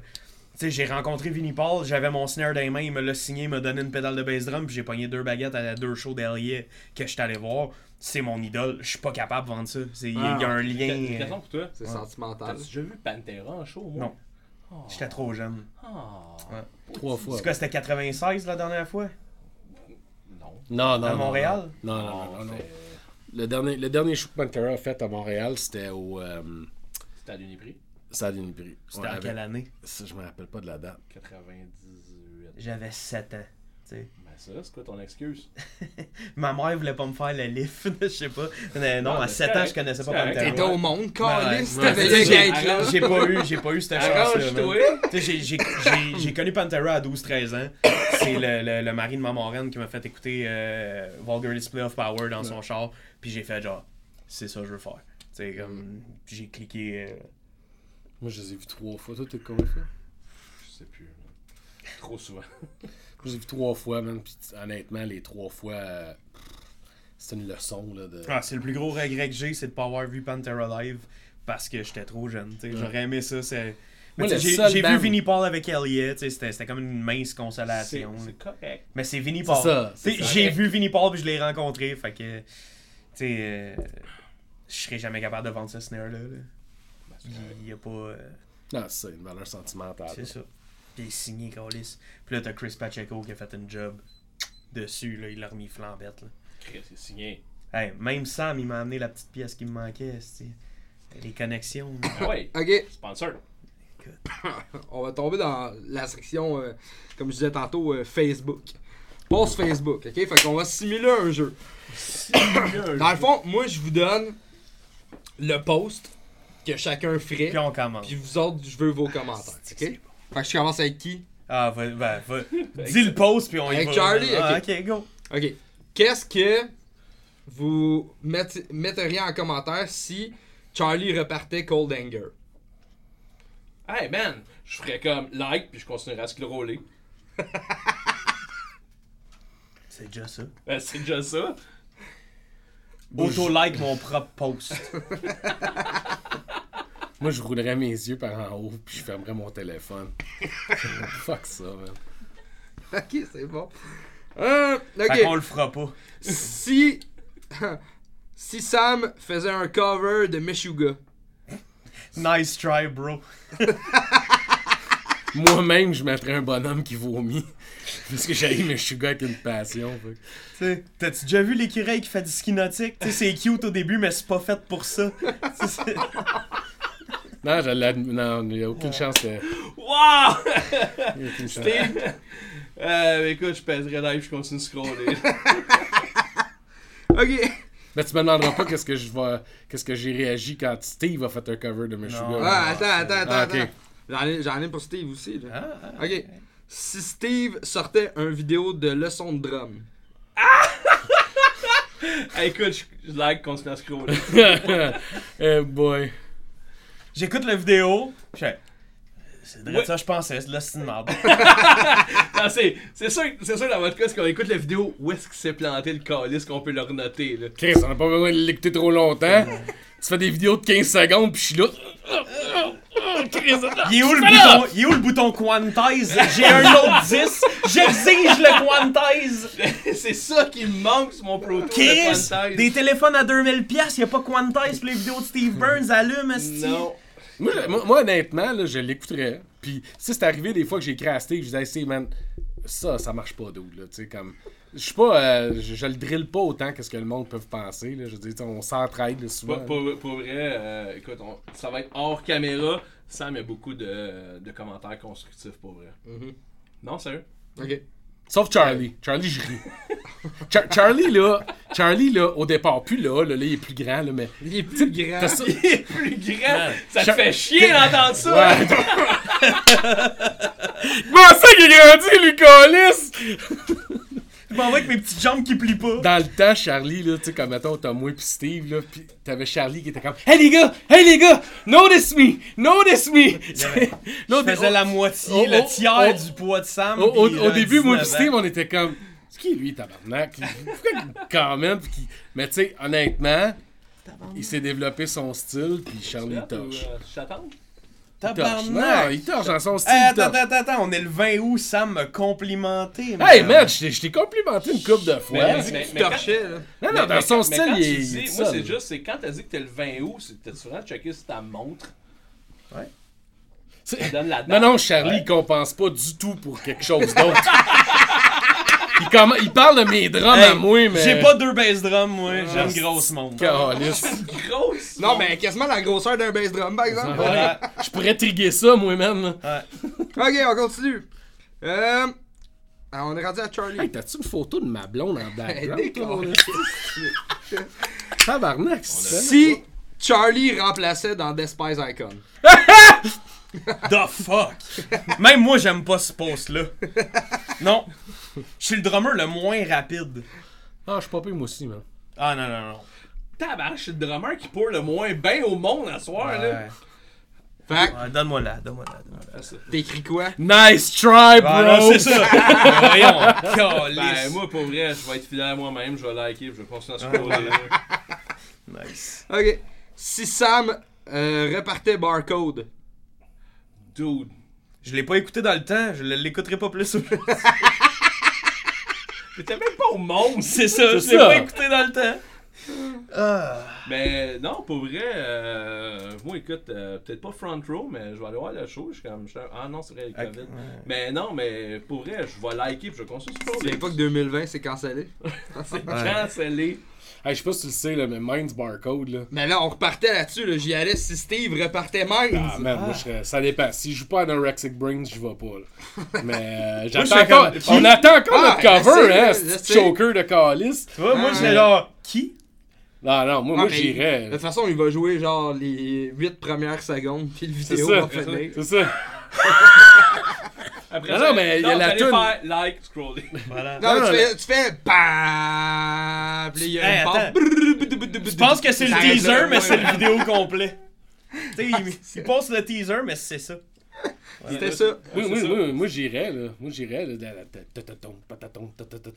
sais, j'ai rencontré Vinnie Paul, j'avais mon snare dans les mains, il me l'a signé, il m'a donné une pédale de bass drum, puis j'ai pogné deux baguettes à deux shows derrière que j'étais allé voir. C'est mon idole, je suis pas capable de vendre ça. C'est- Il y, a- il y a un lien. une question pour toi. C'est Ouais. sentimental. T'as-tu déjà vu Pantera en show, moi? Non. Oh. J'étais trop jeune. Ah. Ouais. Trois fois. C'est quoi, c'était 96 la dernière fois? Non. Non, non. À non, Montréal? Non, non, non. non, non. fait- Le, dernier, le dernier show que Pantera a fait à Montréal, c'était au euh, C'était à l'Uniprix. Uniprix. C'était Ouais, en avec- quelle année? Ça, je me rappelle pas de la date. 98. J'avais 7 ans. tu sais. Ben ça, c'est quoi ton excuse? *laughs* Ma mère voulait pas me faire le lift, *laughs* je sais pas. Mais non, Non, à mais 7 c'est ans, je connaissais pas. Pantera. T'étais au monde, Calis, t'avais j'ai- gate là. J'ai pas eu, j'ai pas eu cette chance-là. j'ai- j'ai- j'ai j'ai connu Pantera à 12-13 ans. C'est le, le, le mari de ma marraine qui m'a fait écouter euh, Vulgar Display of Power dans son char. Puis j'ai fait genre, c'est ça que je veux faire. Tu sais, comme, j'ai cliqué. euh, Moi, je les ai vus trois fois. Toi, t'es combien de fois Je sais plus. Trop souvent. *laughs* Moi, je les ai vus trois fois, man. Puis honnêtement, les trois fois, euh, c'est une leçon. Là, de... Ah, c'est le plus gros regret que j'ai, c'est de pas avoir vu Pantera live parce que j'étais trop jeune. tu sais. Ouais. J'aurais aimé ça. c'est- Moi, Mais tu sais, le j'ai seul j'ai vu Vinnie Paul avec Elliot, tu sais, c'était c'était comme une mince consolation. là. c'est correct. Mais c'est Vinnie Paul. J'ai vu Vinnie Paul puis je l'ai rencontré. Fait que. Tu sais. euh, je serais jamais capable de vendre ce snare-là. là. Correct. Il y a pas. euh, Non, c'est ça, une valeur sentimentale. c'est ça. Puis il est signé, Carlis. Puis là, t'as Chris Pacheco qui a fait une job dessus, là. Il l'a remis flambette, là. Chris, c'est signé. Hey, même Sam, il m'a amené la petite pièce qui me manquait. c'est- Les connexions. Ah ouais, Ok, sponsor. *laughs* on va tomber dans la section, euh, comme je disais tantôt, euh, Facebook. Pause Facebook, ok? Fait qu'on va simuler un jeu. Dans le fond, moi je vous donne le post que chacun ferait. Puis on commence. Puis vous autres, je veux vos commentaires, ok? Fait que je commence avec qui? Ah, va, va. Dis le post, puis on y Avec va. Charlie, Ah, ok. ok, go. Ok. Qu'est-ce que vous mettez- metteriez en commentaire si Charlie repartait Cold Anger? Hey man, je ferais comme like puis je continuerais à scroller. *laughs* C'est déjà ça. Ben, c'est déjà ça. Auto-like mon propre post. *laughs* Moi, je roulerais mes yeux par en haut, puis je fermerais mon téléphone. *laughs* Fuck ça, man. Ok, c'est bon. Euh, Fait ok. qu'on le fera pas. Si. *laughs* si Sam faisait un cover de Meshuga. Nice try, bro. *laughs* moi-même, je mettrais un bonhomme qui vomit. Parce que j'ai mes sugar avec une passion. fait T'as-tu déjà vu l'écureuil qui fait du ski nautique? C'est cute au début, mais c'est pas fait pour ça. Non, je l'adm- non, il n'y a aucune chance que. Wow! il y a aucune chance. Steve! Euh, écoute, je pèserai live, je continue de scroller. *laughs* Ok. Mais tu me demanderas pas qu'est-ce que je vais. Qu'est-ce que j'ai réagi quand Steve a fait un cover de Meshuggah. Non. Ah, attends, attends, attends. Ah, attends. J'en ai, j'en ai pour Steve aussi. Là. Ah, ah. Ok. Si Steve sortait un vidéo de leçon de drum, *laughs* Hey, écoute, je, je like, continue à scroller. *laughs* eh boy. J'écoute la vidéo, je fais, C'est de ça, je pensais, c'est de la c'est une merde. Non, c'est c'est sûr, c'est sûr dans votre cas, c'est qu'on écoute la vidéo, où est-ce qu'il s'est planté le calice qu'on peut le renoter, là? Chris, on n'a pas besoin de l'écouter trop longtemps. *laughs* tu fais des vidéos de 15 secondes, puis je suis là. Chris, Il est où le bouton, il est où le bouton quantize? J'ai un autre 10, j'exige le quantize! *laughs* c'est ça qui me manque sur mon Pro Tour de Chris, Quantize. des téléphones à 2000 pièces, y a pas quantize pour les vidéos de Steve Burns, allume. Non. Moi, moi, moi, honnêtement, là, je l'écouterais. Puis, si c'est arrivé des fois que j'ai écrit à Steve, je disais, hey, Steve, man, ça, ça marche pas d'où, là. Tu sais, comme. Je suis pas. euh, je, je le drille pas autant que ce que le monde peut penser, là. Je veux dire, tu sais, on s'entraide souvent. Pour, pour- pour vrai, euh, écoute, on- ça va être hors caméra. Sam a beaucoup de, de commentaires constructifs pour vrai. Mhm. Non, sérieux? Ok. Sauf Charlie. Charlie, je ris. Char- Charlie, là, Charlie, là, au départ, plus là, là, là, il est plus grand, là, mais. Il est plus grand. Ça- *laughs* Il est plus grand! Ça te Char- fait chier d'entendre ça! Ouais. *laughs* Comment ça qu'il est grandi, lui? Je m'en vais avec mes petites jambes qui plient pas. Dans le temps, Charlie, là, tu sais, comme mettons, t'as moi pis Steve, là, pis t'avais Charlie qui était comme Hey les gars, hey les gars, notice me, notice me! *laughs* Je faisais la moitié, oh, le tiers oh. du poids de Sam. Au, au- puis au j'avais début, moi pis 19 Steve, on était comme C'est qui lui, tabarnak? Pourquoi il commente? Mais tu sais, honnêtement, il s'est développé son style, pis Charlie torche. Tabarnak! il torche dans son style. Hey, attends, attends, attends, on est le 20 août, Sam m'a complimenté. Hey man, je t'ai- je t'ai complimenté une couple de fois. Mais- Tu mais- mais quand- torchais, là. non, Mais- non, dans mais son style, il tu est. dis- il est Moi, c'est juste, c'est quand t'as dit que t'es le 20 août, c'est- t'as souvent checké sur ta montre. C'est- Ça donne la date. Non, non, Charlie, il compense pas du tout pour quelque chose d'autre. *laughs* il, parle de mes drums à moi, mais. J'ai pas deux bass drums, moi, Ah, j'aime c'est- grosse montre. *laughs* Grosse! Non, mais quasiment la grosseur d'un bass drum, par exemple. Ouais. Je pourrais triguer ça, moi, même. là. Ok, on continue. Euh. alors, on est rendu à Charlie. Hey, t'as-tu une photo de ma blonde en background? *laughs* Tabarnak, c'est ça. Si Charlie remplaçait dans Despise Icon. The fuck? Même moi, j'aime pas ce post-là. Non. Je suis le drummer le moins rapide. Ah, je suis pas pire, moi aussi, man. Ah non, non, non. Tabarnak, je suis le drummer qui pour le moins bien au monde à soir, là. Fait Ouais, donne-moi là, donne-moi là, donne-moi t'écris quoi? Nice try, bro! Ah, c'est ça. *laughs* Voyons, calice. Ben, moi, pour vrai, je vais être fidèle à moi-même, je vais liker, je vais continuer à scroller. Nice. Ok. Si Sam euh, repartait Barcode. Dude. Je l'ai pas écouté dans le temps, je l'écouterai pas plus. *laughs* T'étais même pas au monde! *laughs* c'est ça, je C'est l'ai ça. pas écouté dans le temps. Ah. Mais non, pour vrai, euh, moi écoute, euh, peut-être pas front row, mais je vais aller voir le show. Je suis comme, je suis- ah non, c'est vrai, le COVID. Mais non, mais pour vrai, je vais liker puis je vais continuer à C'est scroller. pas que 2020 c'est cancellé. *laughs* C'est cancellé. Hey, je sais pas si tu le sais, là, mais Minds Barcode, là. Mais là, on repartait là-dessus. Là. J'y allais si Steve repartait Minds. Ah, man, moi, je serais- ça dépend. Si je joue pas à Anorexic Brains, je vais pas, là. *laughs* Mais, euh, je j'attends encore. On attend encore Ah, notre cover, hein, ce choker de Calice. Tu vois, moi, Ah, j'étais ouais. genre, qui? Non, non, moi, Ah, moi mais j'irais. De toute façon, il va jouer genre les 8 premières secondes, puis le vidéo ça, va finir. c'est ça. *laughs* Après Non, ça, non, mais il y a la fallait toune. faire like, scroller. *laughs* Voilà. Non, Non, tu, non, fais, tu fais BAM! Puis là, il y a Hey, une attends. barre. Je pense que c'est le teaser, mais c'est le vidéo complet. Tu sais, il, *laughs* poste le teaser, mais c'est ça. C'était ça. Moi, c'est moi, ça. moi, j'irais, là. Moi, j'irais, là. tataton, pataton,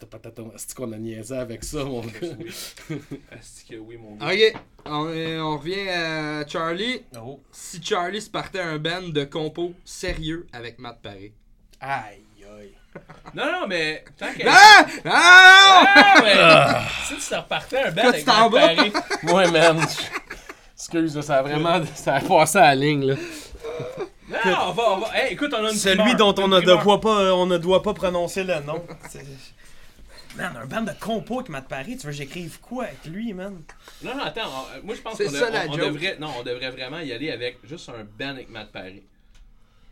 pataton. Est-ce qu'on a niaisé avec ça, mon gars? *laughs* Est-ce que oui, mon gars? Ok, on, on revient à Charlie. Oh. Si Charlie se partait un band de compos sérieux avec Matt Paré. Aïe, aïe. *laughs* Non, non, mais tant que. Ah! Ah! Ah, mais si tu te repartais un bel Quand avec tu t'en vas. Paré, Moi, *laughs* man. Excuse, là, ça a vraiment. Ça a passé à la ligne, là. Non, on va, on va. Hey, écoute, on a une Celui primeur, dont on une ne, primeur. doit pas, on ne doit pas prononcer le nom. C'est- Man, un band de compo avec Matt Parry, tu veux que j'écrive quoi avec lui, man? Non, non, attends. on- moi, je pense C'est qu'on ça, a- la on, on joke. devrait. Non, on devrait vraiment y aller avec juste un band avec Matt Parry.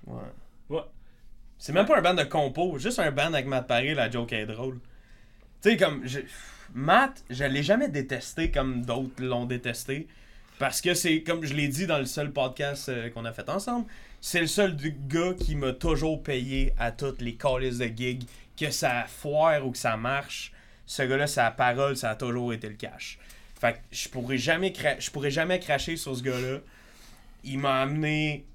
Ouais. Ouais. C'est même pas un band de compo, juste un band avec Matt Parry, la joke est drôle. Tu sais, comme. Matt, je l'ai jamais détesté comme d'autres l'ont détesté. Parce que c'est, comme je l'ai dit dans le seul podcast euh, qu'on a fait ensemble, c'est le seul gars qui m'a toujours payé à toutes les calices de gigs, que ça foire ou que ça marche. Ce gars-là, sa parole, ça a toujours été le cash. Fait que je pourrais jamais, je pourrais jamais cracher sur ce gars-là. Il m'a amené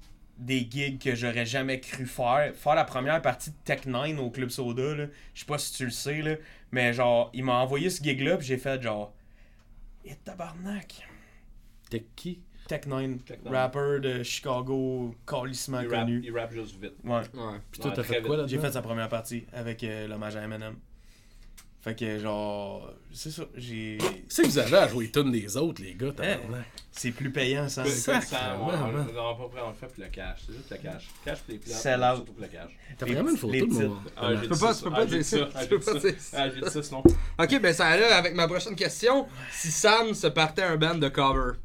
des gigs que j'aurais jamais cru faire. Faire la première partie de Tech 9 au Club Soda, là. Je sais pas si tu le sais, là. Mais genre, il m'a envoyé ce gig-là, puis j'ai fait genre. Et tabarnak. T'es qui? Tech 9, Tech Nine. rapper de Chicago, calissement Il connu. il rappe juste vite. Ouais. Ouais. Puis toi, Ouais, t'as fait quoi vite. J'ai fait sa première partie avec euh, l'hommage à Eminem. Fait que genre, c'est ça, j'ai. C'est que vous avez à jouer les tunes des autres, les gars, tabarnak. C'est plus payant ça. Ça, on, on le fait pour le cash. C'est juste le cash. Cash pour les plats. Sell out. Surtout pour le cash. T'as vraiment une photo de mon. Ah, Tu peux pas, tu peux Ah, pas dire ça. Ah, Tu peux pas ça. dire ça. Ah, j'ai dit ça sinon. Ok, ben ça allait avec ma prochaine question. Si Sam se partait un band de cover.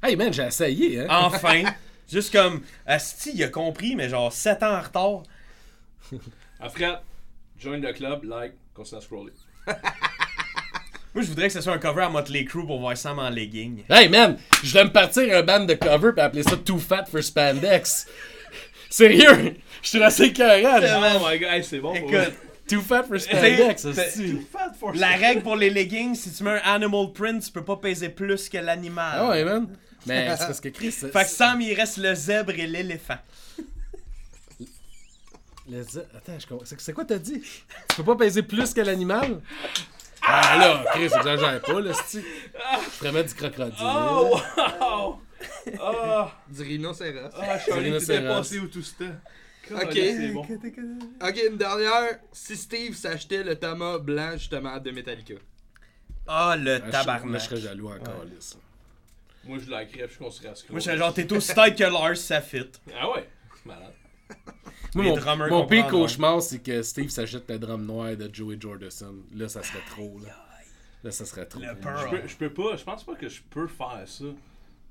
Hey man, j'ai essayé, hein. Enfin! *laughs* Juste comme, Asti, il a compris, mais genre 7 ans en retard. Ah, Fred, join le club, like, continue à scroller. *laughs* Moi, je voudrais que ce soit un cover à Motley Crue pour voir Sam en legging. Hey man, je vais me partir un band de cover puis appeler ça Too Fat for Spandex. Sérieux, je suis assez carré. Oh my god, hey, c'est bon. pour Écoute, Too Fat for Spandex, c'est la règle pour les leggings, si tu mets un animal print, tu peux pas peser plus que l'animal. Ah ouais man. Mais c'est parce que Chris. Fait que Sam, il reste le zèbre et l'éléphant. Attends, je comprends. C'est c'est quoi t'as dit? Tu peux pas peser plus que l'animal? Ah là, Chris, exagère pas, là, c'ti. Je ferais mettre du crocodile. Oh wow! Oh! Du rhinocéros. Ah, Rhinocéros. t'étais passé où tout ça? Ok. C'est bon. Ok, une dernière. Si Steve s'achetait le Thomas blanc justement de Metallica. Ah, le Ah, je- tabarnak. je serais jaloux encore, là. ça. Moi, je likerais, puis je conseillerais à scroller. Moi, je serais genre, t'es aussi tête que Lars, ça fit. Ah ouais? C'est malade. *laughs* Moi, mon, mon pire cauchemar, c'est que Steve s'achète le drum noir de Joey Jordison. Là, ça serait trop, là. Là, ça serait trop. Je peux, je peux pas, je pense pas que je peux faire ça.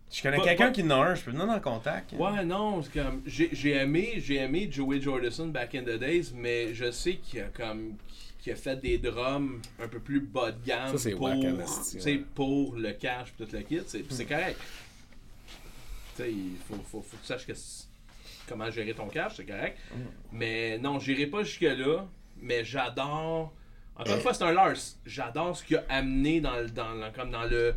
Je connais quelqu'un qui en a un, je peux venir en contact. Ouais, non, c'est comme. J'ai j'ai aimé, j'ai aimé Joey Jordison back in the days, mais je sais qu'il a comme. qu'il a fait des drums un peu plus bas de gamme Ça, c'est pour, ouais. pour le cash et tout le kit. C'est c'est correct. Tu sais, il faut, faut, faut que tu saches que c'est- comment gérer ton cash, c'est correct. Mais non, j'irai pas jusque-là, mais j'adore. Encore une fois, c'est un Lars. J'adore ce qu'il a amené dans, le- dans, le- comme dans le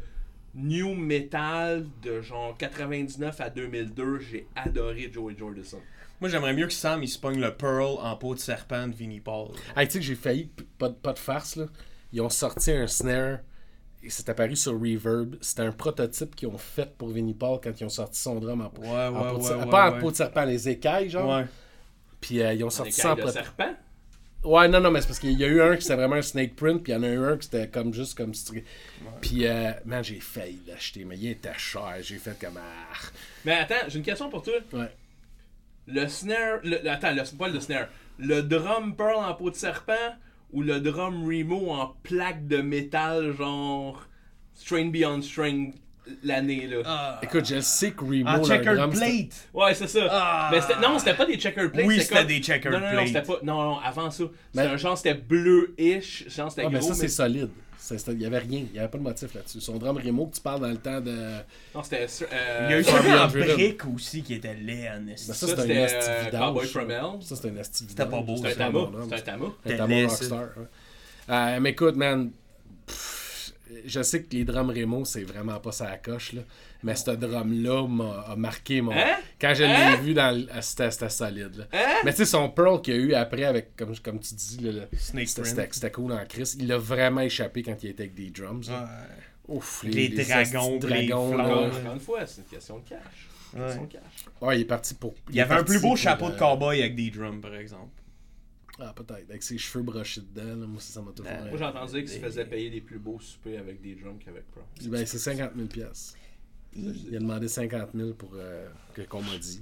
new metal de genre 99 à 2002. J'ai adoré Joey Jordison. Moi, j'aimerais mieux que Sam, il se pogne le Pearl en peau de serpent de Vinnie Paul. Hey, tu sais que j'ai failli, pas, de- pas de farce, là. Ils ont sorti un snare, et c'est apparu sur Reverb. C'était un prototype qu'ils ont fait pour Vinnie Paul quand ils ont sorti son drum en, Ouais, en ouais, peau de ouais, serpent. ouais, Pas en ouais. peau de serpent, les écailles, genre. Ouais. Puis euh, ils ont sorti ça en prototype. serpent? Ouais, non, non, mais c'est parce qu'il y a eu un qui c'était vraiment un snake print, puis il y en a eu un qui c'était comme juste comme si Puis, euh, man, j'ai failli l'acheter, mais il était cher. J'ai fait comme. Ah. Mais attends, j'ai une question pour toi. Ouais. Le snare. Le- attends, le, pas le snare. Le drum Pearl en peau de serpent ou le drum Remo en plaque de métal, genre. Strain Beyond Strain l'année, là. Écoute, je sais que Remo. En checkered drum, c'était- plate. Ouais, c'est ça. Ah. Mais c'était- non, c'était pas des checker plates. Oui, c'était comme- des checkered non, non, non, plates. c'était pas. Non, non, avant ça. C'était Mais- un genre, c'était bleu-ish. Genre, c'était Ah, mais gros. ça, mais c'est solide. Ça, c'était- Il y avait rien. Il n'y avait pas de motif là-dessus. Son drum Remo que tu parles dans le temps de. Non, c'était. euh, Il y a eu Far celui en Driven. brique aussi qui était laid en. Ben, ça, ça, c'est un c'était, esti euh, vidange. Cowboy ça. from Hell. Ça, c'est un esti C'était pas beau, Ça, C'était un c'est drum. C'était un tama. Un laid, rockstar. ça. ouais. Euh, mais écoute, man. pff, Je sais que les drums Remo, c'est vraiment pas ça à coche, là. Mais ce drum-là m'a a marqué mon. Hein? Quand je l'ai Hein? vu, dans le- ah, c'était solide, là. Hein? Mais tu sais, son Pearl qu'il y a eu après, avec, comme, comme tu dis, le- Snake c'était cool en Chris. Il a vraiment échappé quand il était avec des drums. là. Ouais. Ouf, Les dragons, les dragons. Encore une fois, c'est une question de cash. C'est une Ouais. question de cash. Ouais, il est parti pour. Il y avait un plus beau chapeau de euh, cowboy avec des drums, par exemple. Ah, peut-être. Avec ses cheveux brochés dedans, là, moi, ça, ça m'a toujours. Euh, Moi, j'ai entendu dire qu'il se faisait payer des plus beaux soupers avec des drums qu'avec Pro. Ben, c'est 50 000 piastres. Il a demandé 50 000 pour euh, que qu'on m'a dit.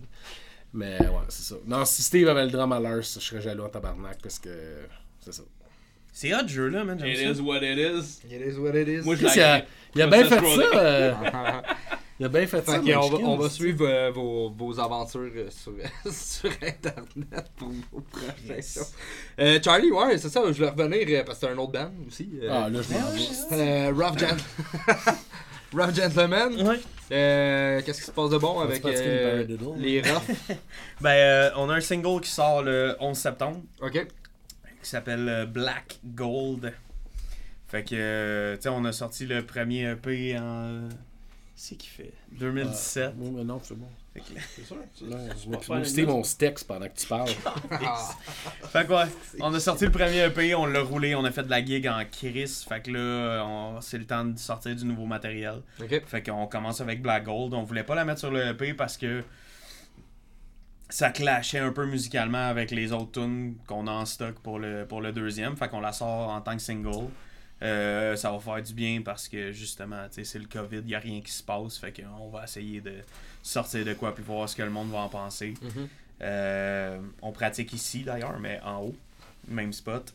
Mais ouais, c'est ça. Non, si Steve avait le drum à l'heure, je serais jaloux en tabarnak parce que. C'est ça. C'est hot, ce jeu-là, man. It is what it is. It is what it is. Moi, je il a, il a bien ça, fait ça. euh, *laughs* il a bien fait ça. On, va, on suivre euh, vos, vos aventures euh, sur, *laughs* sur Internet pour vos shows. Euh, Charlie, ouais, c'est ça, je voulais revenir euh, parce que c'est un autre band aussi. euh, Ah, là, je m'en vais. euh, Rough, Gen- *laughs* Rough Gentleman. Ouais. Euh, Qu'est-ce qui se passe de bon avec euh, les Rough *laughs* Ben, euh, on a un single qui sort le 11 septembre Ok. qui s'appelle euh, Black Gold. Fait que, euh, tu sais, on a sorti le premier EP en. C'est qui fait? 2017. Oui, mais non, c'est bon. Fait que- C'est sûr. Non, je pas vais liste. mon Stex pendant que tu parles. Ah, *laughs* *laughs* Fait que ouais, on a sorti le premier EP, on l'a roulé, on a fait de la gig en Kiris. Fait que là, on- c'est le temps de sortir du nouveau matériel. ok. Fait qu'on commence avec Black Gold. On voulait pas la mettre sur le EP parce que ça clashait un peu musicalement avec les autres tunes qu'on a en stock pour le, pour le deuxième. Fait qu'on la sort en tant que single. Euh, ça va faire du bien parce que justement, c'est le COVID, il a rien qui se passe. Fait qu'on va essayer de sortir de quoi puis voir ce que le monde va en penser. Mhm. Euh, on pratique ici d'ailleurs, mais en haut. Même spot.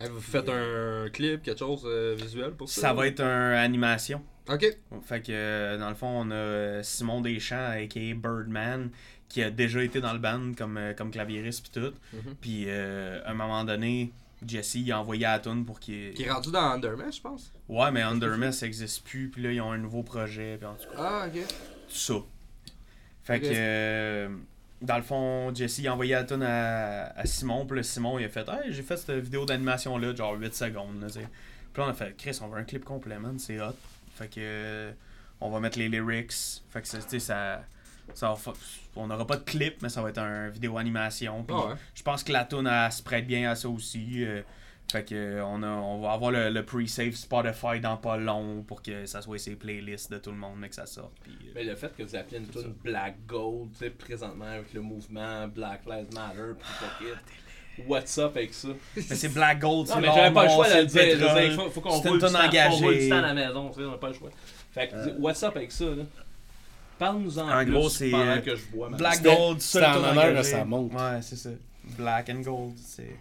Vous faites un clip, quelque chose euh, visuel pour ça? Ça va être une animation. Ok. Fait que dans le fond, on a Simon Deschamps, aka Birdman, qui a déjà été dans le band comme, comme claviériste pis tout. Mhm. Puis euh, à un moment donné, Jesse il a envoyé à la pour qu'il. Qui est rendu dans Undermesh, je pense. Ouais, mais Undermess ça existe plus, puis là ils ont un nouveau projet, puis en tout cas, Ah, ok. ça. Fait que euh, dans le fond, Jesse il a envoyé la tune à, à Simon, puis là Simon il a fait Hey, j'ai fait cette vidéo d'animation là, genre 8 secondes. Là, puis là on a fait Chris, on veut un clip complet, man, c'est hot. Fait que euh, on va mettre les lyrics. Fait que tu sais, ça, ça va on n'aura pas de clip, mais ça va être un vidéo animation. Ah ouais. je pense que la tune se prête bien à ça aussi. euh, fait que euh, on, a, on va avoir le, le pre-save Spotify dans pas long pour que ça soit ses playlists de tout le monde, mais que ça sorte. Euh, Mais le fait que vous appelez une tune Black Gold, tu sais, présentement avec le mouvement Black Lives Matter, pis kit. What's up avec ça? *laughs* Mais c'est Black Gold, Non, c'est mais l'or j'avais pas le choix de c'est le dire. Faut, faut qu'on roule du temps, on roule du engagée. temps à la maison, on n'a pas le choix. Fait que, what's up avec ça, là? Parle-nous en, En plus gros, c'est, pendant euh, que je bois. Black Gold, seul en honneur sa montre. Ouais, c'est ça. Black and Gold, c'est.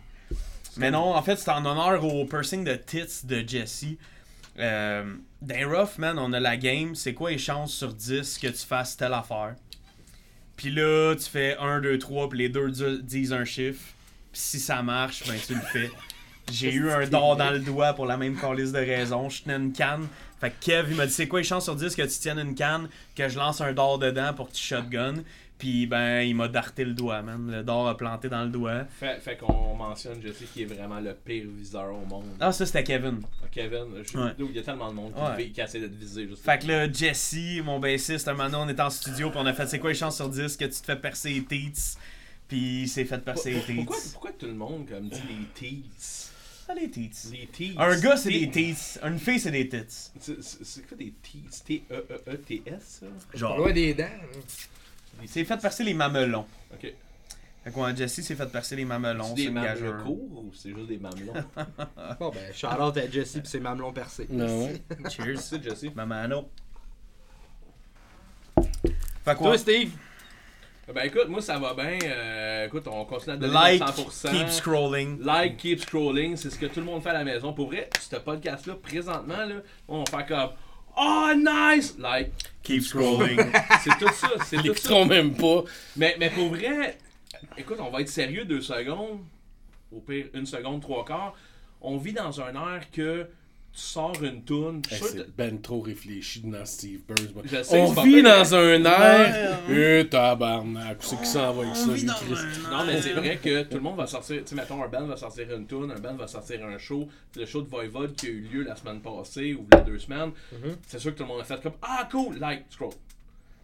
Mais non, en fait, c'est en honneur au piercing de tits de Jesse. Euh, dans Rough, man, on a la game. C'est quoi les chances sur 10 que tu fasses telle affaire? Puis là, tu fais 1, 2, 3, puis les deux di- disent un chiffre. Puis si ça marche, ben tu le fais. J'ai eu un dard dans le doigt pour la même calice de raison. Je tenais une canne. Fait que Kev, il m'a dit c'est quoi les chances sur 10 que tu tiennes une canne, que je lance un dard dedans pour que tu shotgun? Puis ben, il m'a darté le doigt, man. Le dard a planté dans le doigt. Fait, fait qu'on mentionne Jesse qui est vraiment le pire viseur au monde. Ah, ça c'était Kevin. Kevin, je suis Ouais. il y a tellement de monde qui, Ouais. qui essaie de te viser. Juste Fait que là, Jesse, mon bassiste, un moment donné, on était en studio, puis on a fait c'est quoi les chances sur 10 que tu te fais percer les teats? Puis il s'est fait percer les teats. pourquoi, pourquoi tout le monde comme dit les teats? Ah, les teats? Les teats. Un gars, c'est des teats. Une fille, c'est des tits. C'est- C'est c'est quoi des teats? T-E-E-E-T-S, ça? Genre. loin des dents. Il s'est fait percer les mamelons. Ok. Fait quoi, Jesse s'est fait percer les mamelons. C'est C'est des mamelons courts ou c'est juste des mamelons? *laughs* Bon, ben, shout out à Jesse pis ses mamelons percés. Non, ouais. *laughs* Cheers. c'est Jesse. Mamano. Fait quoi? Toi, Steve, Ben écoute, moi ça va bien. Euh, écoute, on continue à donner Like, notre 100%. keep scrolling. Like, keep scrolling, c'est ce que tout le monde fait à la maison. Pour vrai, ce podcast-là, présentement, là, on va faire comme Oh, nice! Like, Keep scrolling. *laughs* c'est tout ça, c'est Ils tout ça. même pas. Mais, mais pour vrai, écoute, on va être sérieux deux secondes. Au pire, une seconde, trois quarts. On vit dans un air que sors une toune. Hey, c'est ben trop réfléchi dans Steve Burns. sais, On vit dans un air. Ouais, Eh, tabarnak. Où c'est qui s'en va avec ça, lui? Non, mais c'est vrai que tout le monde va sortir. Tu sais, mettons, un band va sortir une tune, un band va sortir un show. Le show de Voivode qui a eu lieu la semaine passée ou il y a deux semaines. C'est sûr que tout le monde a fait comme Ah, cool, like, scroll.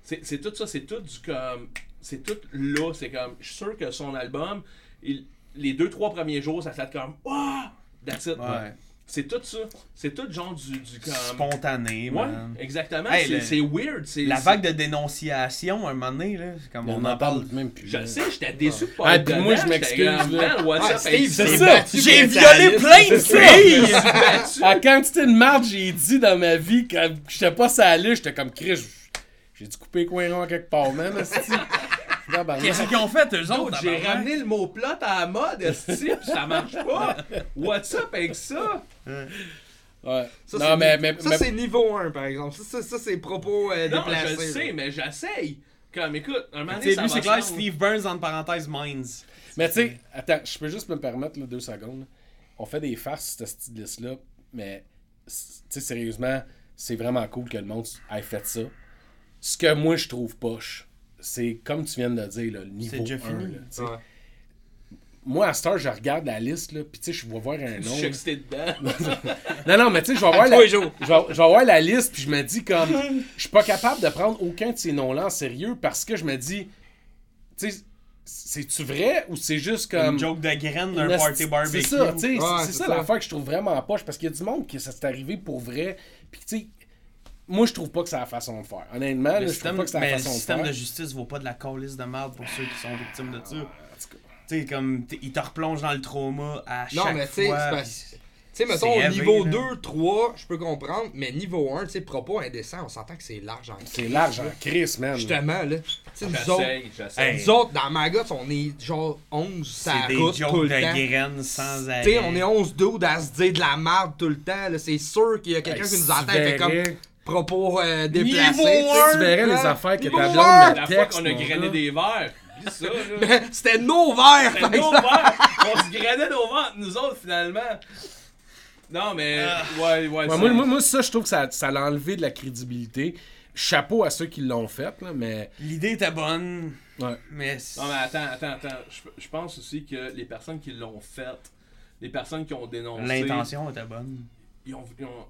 C'est tout ça, c'est tout du comme. C'est tout là. C'est comme. Je suis sûr que son album, il- les deux, trois premiers jours, ça fait comme Wow! That's it. Ouais. C'est tout ça. C'est tout genre du, du comme. Spontané, Ouais, man. exactement. Hey, c'est le- weird. c'est- La vague de dénonciation, un moment donné, là, c'est comme On on, en parle même plus. Je sais, j'étais déçu de pas Ah, puis moi, je m'excuse, Steve, avec c'est ça? ça. J'ai violé plein de filles! À quantité de marde j'ai dit dans ma vie, quand j'étais pas la liste, j'étais comme Chris. J'ai dû couper les coins ronds quelque part, même. Esti. Tabarnak. Qu'est-ce qu'ils ont fait, eux autres? J'ai ramené le mot plot à la mode, esti, pis ça marche pas? What's up avec ça? Ouais. Ça, non, c'est mais, mais, ça mais- c'est niveau 1 par exemple. Ça, ça, ça, c'est propos euh, Non, déplacés. je le sais, là. mais j'essaye. Comme, écoute, un moment donné, ça lui, c'est clair. Steve Burns, entre parenthèses, Minds. mais tu sais, attends, je peux juste me permettre là, deux secondes. On fait des farces, cette petite liste-là, mais tu sais, sérieusement, c'est vraiment cool que le monde ait fait ça. Ce que moi, je trouve poche, c'est comme tu viens de le dire, là, le niveau déjà 1. fini. là, sais. Ouais. Moi, à cette heure, je regarde la liste, là, puis tu sais, je vais voir un Je nom. suis excité dedans. *laughs* Non, non, mais tu sais, je vais voir, la... je je voir la liste, puis je me dis comme, je suis pas capable de prendre aucun de ces noms-là en sérieux parce que je me dis, tu sais, c'est-tu vrai ou c'est juste comme. Une joke de graine d'un party barbecue. C'est ça, tu sais, Ouais, c'est c'est ça, ça. l'affaire que je trouve vraiment poche parce qu'il y a du monde qui ça s'est arrivé pour vrai, puis tu sais, moi je trouve pas que c'est la façon de faire. Honnêtement, là, Le je trouve système, pas que c'est mais la le façon de système faire. de justice vaut pas de la calice de merde pour ceux qui sont victimes de ça. Cas. Tu sais, comme, ils te replongent dans le trauma à Non, chaque mais tu sais, fois. Tu sais, mettons, niveau heavy, 2, là. 3, je peux comprendre, mais niveau 1, tu sais, propos indécents, on s'entend que c'est large en C'est large en Chris, man. Justement, là. Tu sais, nous autres. Hey. nous autres, dans Magot, on est genre 11 C'est ça des route tout le de temps. graines sans arrêt. Tu sais, on est 11 dudes à se dire de la merde tout le temps. là. C'est sûr qu'il y a quelqu'un Hey, qui nous entend fait comme propos euh, déplacés. Tu verrais les Ouais. affaires que ta blonde La fois texte, qu'on a grainé des verres. Ça, là. *laughs* C'était nos verres, C'était nos verres. On se grainait nos verres, nous autres, finalement. Non, mais. Ouais, ouais. Ouais, ça- moi, moi, moi, ça, je trouve que ça, ça l'a enlevé de la crédibilité. Chapeau à ceux qui l'ont fait, là, mais. L'idée était bonne, Ouais. mais... Non, mais attends, attends, attends. Je, je pense aussi que les personnes qui l'ont fait, les personnes qui ont dénoncé. L'intention était bonne. Ils ont. ils ont-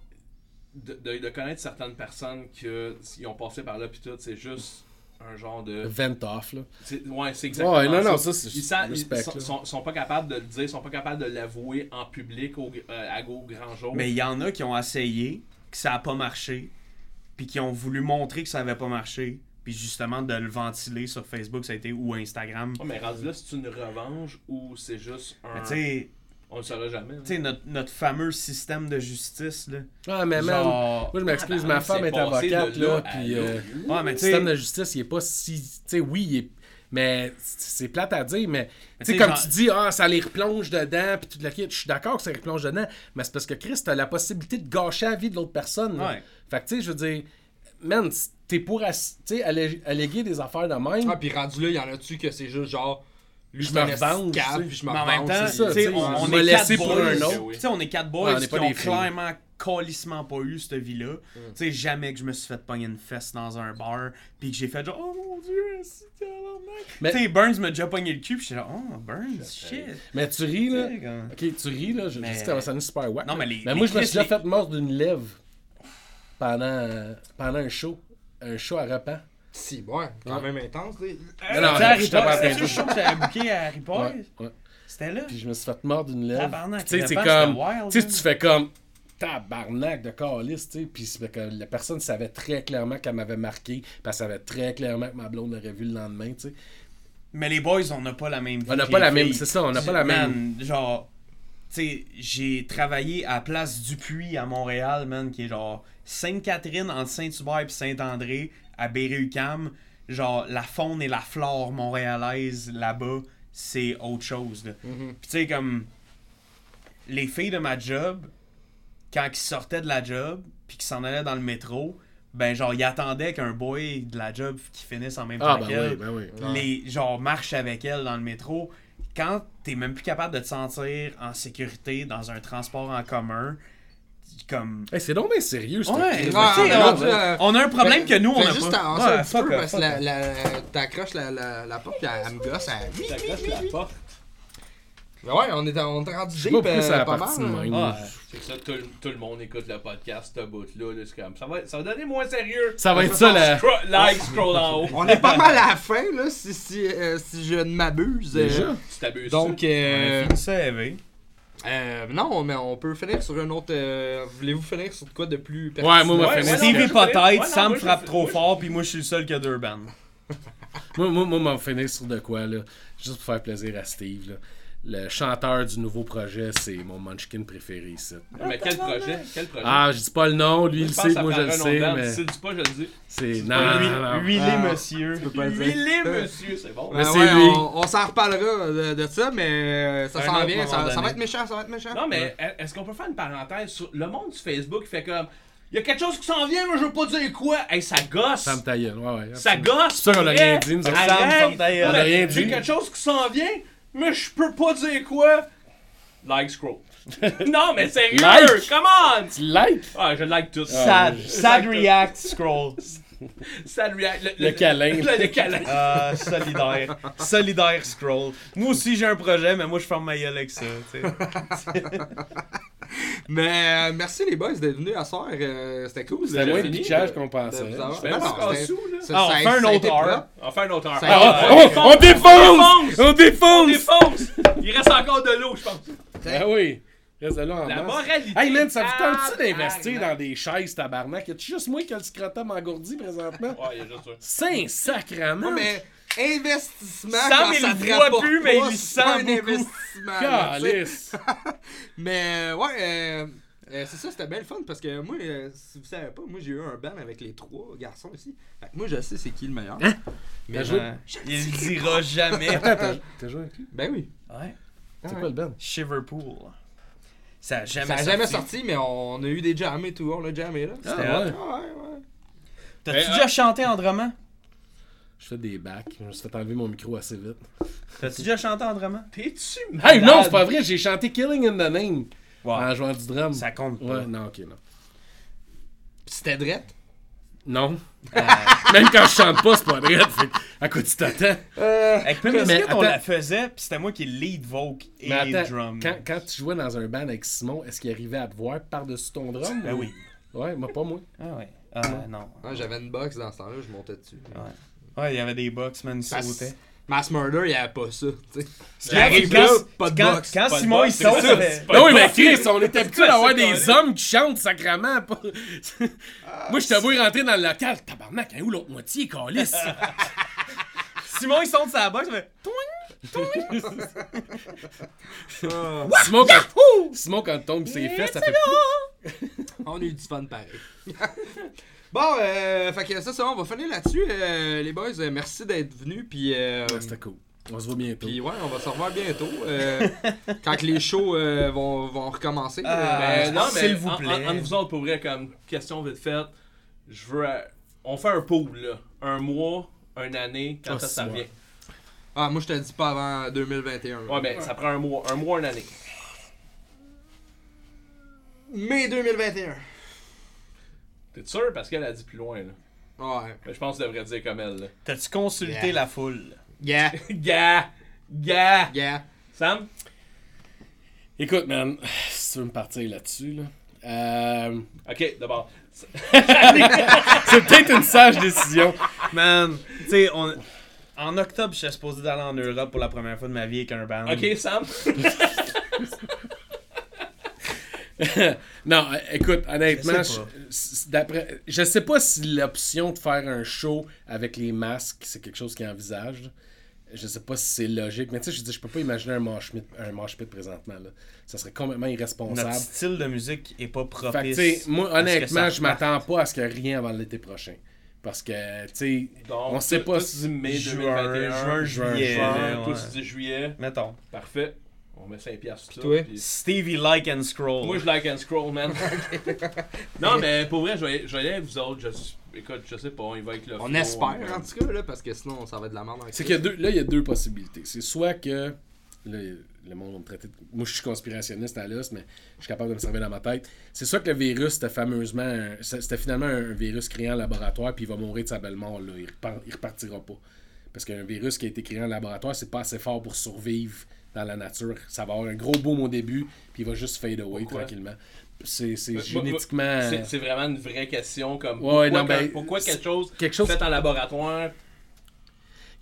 de, de- de connaître certaines personnes qui ont passé par là, pis tout, c'est juste un genre de. Vent off, là. Ouais, c'est exactement. Ouais, non, non, ça. c'est. Ils, ils respect, sont, sont- sont pas capables de le dire, sont pas capables de l'avouer en public au, euh, à au grand jour. Mais il y en a qui ont essayé, que ça a pas marché, puis qui ont voulu montrer que ça avait pas marché, puis justement de le ventiler sur Facebook, ça a été ou Instagram. Ouais, mais rendu là, c'est une revanche ou c'est juste un. Mais tu sais, On le saura jamais. hein. tu sais, notre, notre fameux système de justice, là. Ah, mais man. Genre... Moi, je m'excuse, Ah, ma ben, femme est avocate, là puis. là. euh, Ouais, mais le tu système de justice, il est pas si. Tu sais, oui, il est. Mais c'est plate à dire, mais. Tu sais, tu sais, comme genre- tu dis, ah, ça les replonge dedans, puis toute la kit. Je suis d'accord que ça les replonge dedans, mais c'est parce que Chris, t'as la possibilité de gâcher la vie de l'autre personne. Ouais. Fait que, tu sais, je veux dire, man, t'es pour allé- alléguer des affaires de même. Ah, puis rendu là, il y en a-tu que c'est juste genre. Lui, Je me sais. puis je me Mais en même temps, ça, on, on on m'a est laissé quatre pour boys. un autre. Oui. Tu sais, on est quatre Ouais, boys on est qui pas ont clairement calissement pas eu cette vie-là. Tu sais, jamais que je me suis fait pogner une fesse dans un bar, puis que j'ai fait genre, oh mon dieu, c'est. Mais- Tu sais, Burns m'a déjà pogné le cul, puis j'étais là, oh, Burns, shit. Mais tu ris, là. Ok, tu ris, là. Je Mais- dis que ça va sonner super wack. Non, mais les- moi, les je me suis déjà les- fait mordre d'une lèvre pendant, pendant un show. Un show à repas. Si, ouais, quand Ouais. même intense. non, C'était Harry que j'avais booké à Harry Potter. Ouais. C'était là. Puis je me suis fait mordre d'une lèvre. Tabarnak, Tu sais, c'est comme. Tu sais, tu fais comme. Tabarnak de calice, tu sais. Puis c'est que la personne savait très clairement qu'elle m'avait marqué. Puis elle savait très clairement que ma blonde l'aurait vu le lendemain, tu sais. Mais les boys, on n'a pas la même vie. On n'a pas la même- c'est ça, on n'a pas la même- genre, tu sais, j'ai travaillé à Place Dupuis à Montréal, man, qui est genre Sainte-Catherine entre Saint-Hubert et Saint-André, à Berry-UQAM. Genre, la faune et la flore montréalaise là-bas, c'est autre chose. Mm-hmm. Puis tu sais, comme, les filles de ma job, quand ils sortaient de la job, puis qu'ils s'en allaient dans le métro, ben genre, ils attendaient qu'un boy de la job qui finisse en même temps Ah, ben qu'elle oui, ben oui. les genre marche avec elle dans le métro quand t'es même plus capable de te sentir en sécurité dans un transport en commun comme Hey, c'est donc bien sérieux, ce Ouais, on- euh, on a un problème que nous on a juste pas Ouais, un peu parce que la, t'accroches la, la, la porte puis elle, elle me gosse. Elle... T'accroches la porte? Mais ouais, on est, on est rendu deep euh, pas mal. Ouais. C'est ça, tout, le- tout le monde écoute le podcast, ce bout-là. là, comme, ça, va, ça va donner moins sérieux. Ça va être ça, la. Scro- like, scroll en haut. On est pas mal à la fin, là, si, si, euh, si je ne m'abuse. euh, Déjà? Tu t'abuses. Donc, On euh, a fini ça, Eve. Euh, non, mais on peut finir sur un autre. euh, Voulez-vous finir sur de quoi de plus Ouais, moi, moi, Ouais, finir- fais- ouais, Sam frappe trop fort puis moi je suis le seul qui a deux bandes *laughs* Moi, moi, moi, m'en finir sur de quoi, là. Juste pour faire plaisir à Steve, là. Le chanteur du nouveau projet, c'est mon Munchkin préféré ici. Mais quel projet? Quel projet? Ah, je dis pas le nom, lui il sait, que ça moi je le sais, mais Si tu le dis pas, je le dis. c'est. pas Non, lui. non, non. Huilé, Ah. monsieur. Tu peux pas le dire. Huilé, monsieur, *laughs* c'est bon. Mais Ah c'est ouais, lui. On, on s'en reparlera de, de ça, mais euh, ça s'en vient. Ça, ça va être méchant, ça va être méchant. Non, mais est-ce qu'on peut faire une parenthèse sur le monde du Facebook fait comme. Il y a quelque chose qui s'en vient, mais je veux pas dire quoi. Hey, ça gosse. Sam ta gueule, ouais, ouais. Ça gosse. C'est sûr qu'on a rien dit, nous autres. On a rien J'ai dit. quelque chose qui s'en vient, mais je peux pas dire quoi? Like scroll. *laughs* non, mais sérieux, Like? come on! Tu like? Ah, je like tout. Sad, sad like tout. react, scroll. *laughs* Sad react. Le câlin. Le, *laughs* le câlin. Ah, solidaire. Solidaire scroll. Moi aussi j'ai un projet, mais moi je ferme ma gueule avec ça. *laughs* Mais euh, merci les boys d'être venus à soir. euh, C'était cool. C'était moins de fini, pitchage qu'on pensait. on ça- Ah, on ça- fait ça un autre heure. propre. On va faire une autre heure. Ça- Ah, Ah, on, défonce! On On défonce! défonce! Il reste encore de l'eau, je pense. Ah oui. Reste là en La masse. moralité. Hey man, ça vous tente-tu d'investir dans des chaises tabarnak? Y'a-tu juste moi qui a le scrotum engourdi présentement? Ouais, il y a juste ça. Saint sacrament! Non, mais investissement. Sam, quand il ça le te voit rapporte plus, mais pas, il le c'est sent un beaucoup. investissement. là, tu sais. Calice! *laughs* Mais euh, ouais, euh, euh, c'est ça, c'était bien le fun parce que moi, euh, si vous savez pas, moi j'ai eu un band avec les trois garçons ici. Fait que moi je sais c'est qui le meilleur. Hein? Mais T'as joué? Ouais. Il le dira jamais. T'as t'as joué avec lui? Ben oui. Ouais. C'est Ouais. quoi le band? Shiverpool. Ça a jamais Ça a sorti. jamais sorti, mais on a eu des jams et tout, on a jammé là. Ah, C'était ouais. Ouais, ouais. T'as-tu Eh, déjà chanté en? Je fais des bacs. Je me suis fait enlever mon micro assez vite. T'as-tu déjà chanté en? T'es-tu Hey, non, malade? c'est pas vrai, j'ai chanté Killing in the Name Ouais. en jouant du drum. Ça compte pas. Ouais, non, ok, non. C'était drette? Non. Euh, *laughs* Même quand je chante pas, c'est pas vrai. À quoi tu t'attends? avec Pimp Mais Biscuit, on la faisait, pis c'était moi qui lead vocal et Mais attends, drum. quand, quand tu jouais dans un band avec Simon, est-ce qu'il arrivait à te voir par-dessus ton drum? Ben ou- oui. Ouais, moi pas moi. Ah ouais. Ah non. Ouais, J'avais une box dans ce temps-là, je montais dessus. Ouais. Ouais, il y avait des box, man, ils sautaient. Mass Murder, il y avait pas ça. Ce qui arrive là, quand, pas de quand, box. Simon il saute, oui, de mais. Chris, on était habitué *laughs* d'avoir des hommes qui chantent sacrament. Pas... moi, je te vois rentrer dans le local. Tabarnak, hein, où l'autre moitié, calice? *laughs* Simon il saute sa box, il fait *laughs* Simon, quand... Simon, quand il tombe ses fesses, ça fait On a eu du fun pareil. Bon, euh, fait que ça, ça, on va finir là-dessus, euh, les boys. Euh, merci d'être venus, puis euh, Ouais, C'était cool. On se voit bientôt. puis ouais, on va se revoir bientôt. euh, *laughs* quand les shows euh, vont, vont recommencer. Ah, euh, non, mais S'il vous en- plaît. En, en vous autres, pour vrai, comme question vite faite, je veux. on fait un pool, là. Un mois, une année, quand Ah, ça, ça revient. Ah, moi, je te dis pas avant 2021. Ouais, mais ça prend un mois. Un mois, une année. Mai 2021. T'es sûr? Parce qu'elle a dit plus loin, là. Ouais. Mais je pense que je devrais dire comme elle, là. T'as-tu consulté Yeah. la foule? Yeah, *laughs* Gars! Gars! yeah. Sam? Écoute, man, *sighs* si tu veux me partir là-dessus, là. Euh, Ok, d'abord. *laughs* c'est peut-être une sage décision. Man, tu sais, on... en octobre, j'étais supposé d'aller en Europe pour la première fois de ma vie avec un band. Ok, Sam? *laughs* *laughs* non, euh, écoute, honnêtement, Je sais je, pas. s- d'après, je sais pas si l'option de faire un show avec les masques, c'est quelque chose qu'ils envisagent. Je sais pas si c'est logique, mais tu sais, je dis, je peux pas imaginer un mosh pit, un mosh pit présentement. Là. Ça serait complètement irresponsable. Notre style de musique est pas Fait que, propice. tu sais, moi, que honnêtement, je m'attends pas à ce que rien avant l'été prochain. Parce que, tu sais, on sait pas tu dis mai Juin, 2021. juin, juillet, toi, ouais. tu dis juillet. Mettons. Parfait. On met 5 piastres sur ça. Stevie Like and Scroll. Moi, je like and scroll, man. *laughs* non, mais pour vrai, je vais, vous autres. Je, écoute, je sais pas, on y va avec le On flow, espère, on- en tout cas, là, parce que sinon, ça va être de la merde. c'est a deux, là, il y a deux possibilités. C'est soit que, là, le monde va me traiter de... Moi, je suis conspirationniste à l'os, mais je suis capable de me servir dans ma tête. C'est soit que le virus, c'était fameusement... un- C'était finalement un virus créé en laboratoire, puis il va mourir de sa belle mort, là. Il, repart- il repartira pas. Parce qu'un virus qui a été créé en laboratoire, c'est pas assez fort pour survivre dans la nature. Ça va avoir un gros boom au début, puis il va juste fade away Pourquoi? tranquillement. C'est c'est Moi- génétiquement... C'est c'est vraiment une vraie question. Comme, Ouais, pourquoi, non, ben, pourquoi quelque chose, quelque chose fait en laboratoire?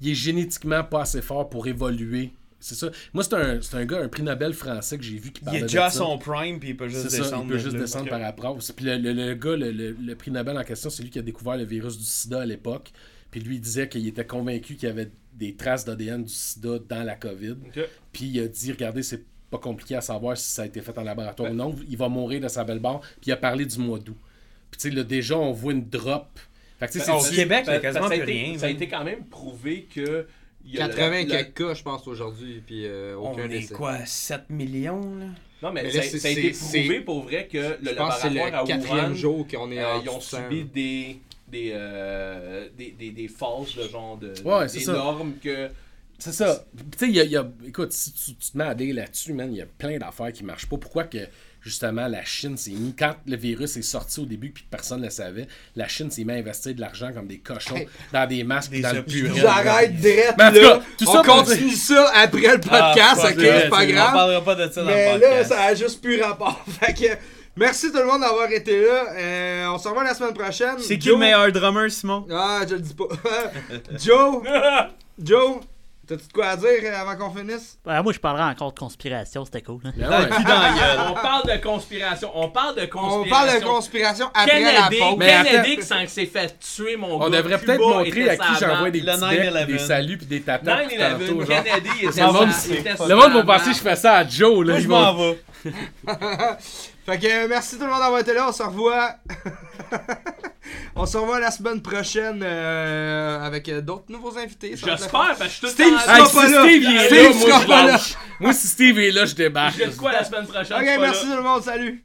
Il est génétiquement pas assez fort pour évoluer. C'est ça. Moi, c'est un, c'est un gars, un prix Nobel français que j'ai vu qui Il parlait est de déjà à ça. son prime, puis il peut juste C'est ça, descendre. il peut juste descendre par après. Puis le, le- le gars, le, le- le prix Nobel en question, c'est lui qui a découvert le virus du sida à l'époque. Puis lui, il disait qu'il était convaincu qu'il y avait des traces d'ADN du sida dans la COVID. Puis il a dit, regardez, c'est pas compliqué à savoir si ça a été fait en laboratoire ou non. Il va mourir de sa belle barre. Puis il a parlé du mois d'août. Puis tu sais, là, déjà, on voit une drop. Fait que sais, Ben, c'est- au Québec, il y a Ça- quasiment ça a plus été- rien. Ça a été quand même prouvé que. il y a 80 le- quelques cas, je pense, aujourd'hui, puis euh, On est décès. quoi, 7 millions là? Non, mais, Mais ça, là, c'est- ça a été prouvé pour vrai que le Je pense que c'est laboratoire le à quatrième Wuhan, jour qu'on est euh, en ils ont subi des des, euh, des, des, des falses, le genre de, Ouais, des ça. normes que. C'est ça. Tu sais, il y a, y a- écoute, si tu, tu te mets à aller là-dessus, man, il y a plein d'affaires qui marchent pas. Pourquoi que, justement, la Chine s'est mis, quand le virus est sorti au début puis personne ne le savait, la Chine s'est mis à investir de l'argent comme des cochons Hey. dans des masques Des dans le purée. J'arrête direct là. cas, tout ça on pour continue ça après le podcast, ok? C'est pas On grave. parlera pas de ça dans Mais le là, podcast. ça a juste plus rapport. *laughs* Fait que, merci tout le monde d'avoir été là. Euh, on se revoit la semaine prochaine. C'est qui Joe- le meilleur drummer, Simon? Ah, je le dis pas. *laughs* Joe, *laughs* Joe, t'as-tu de quoi à dire euh, avant qu'on finisse? Ouais, moi, je parlerai encore de conspiration, c'était cool. hein. Ben Dans le ouais. cul *laughs* dans la gueule. On parle de conspiration. On parle de On conspiration. parle de conspiration après Kennedy, la faute. Mais Kennedy s'en s'est fait tuer, mon On gars. devrait Cuba peut-être montrer à qui j'envoie des Le petits becs, 9/11. des saluts puis des tatas. 9-11, tantôt, genre. Kennedy était Le monde, sa- était le monde va penser que je fais ça à Joe. Là. Moi, je m'en vais. Fait que euh, merci tout le monde d'avoir été là. On se revoit. *laughs* on se revoit la semaine prochaine euh, avec euh, d'autres nouveaux invités. J'espère, parce que je suis tout Steve le temps... sera Hey, si pas là. Steve il est Steve là, moi sera je pas là. Moi si Steve est là, je débarque. Je dis quoi la semaine prochaine? Ok, merci tout le monde. Salut.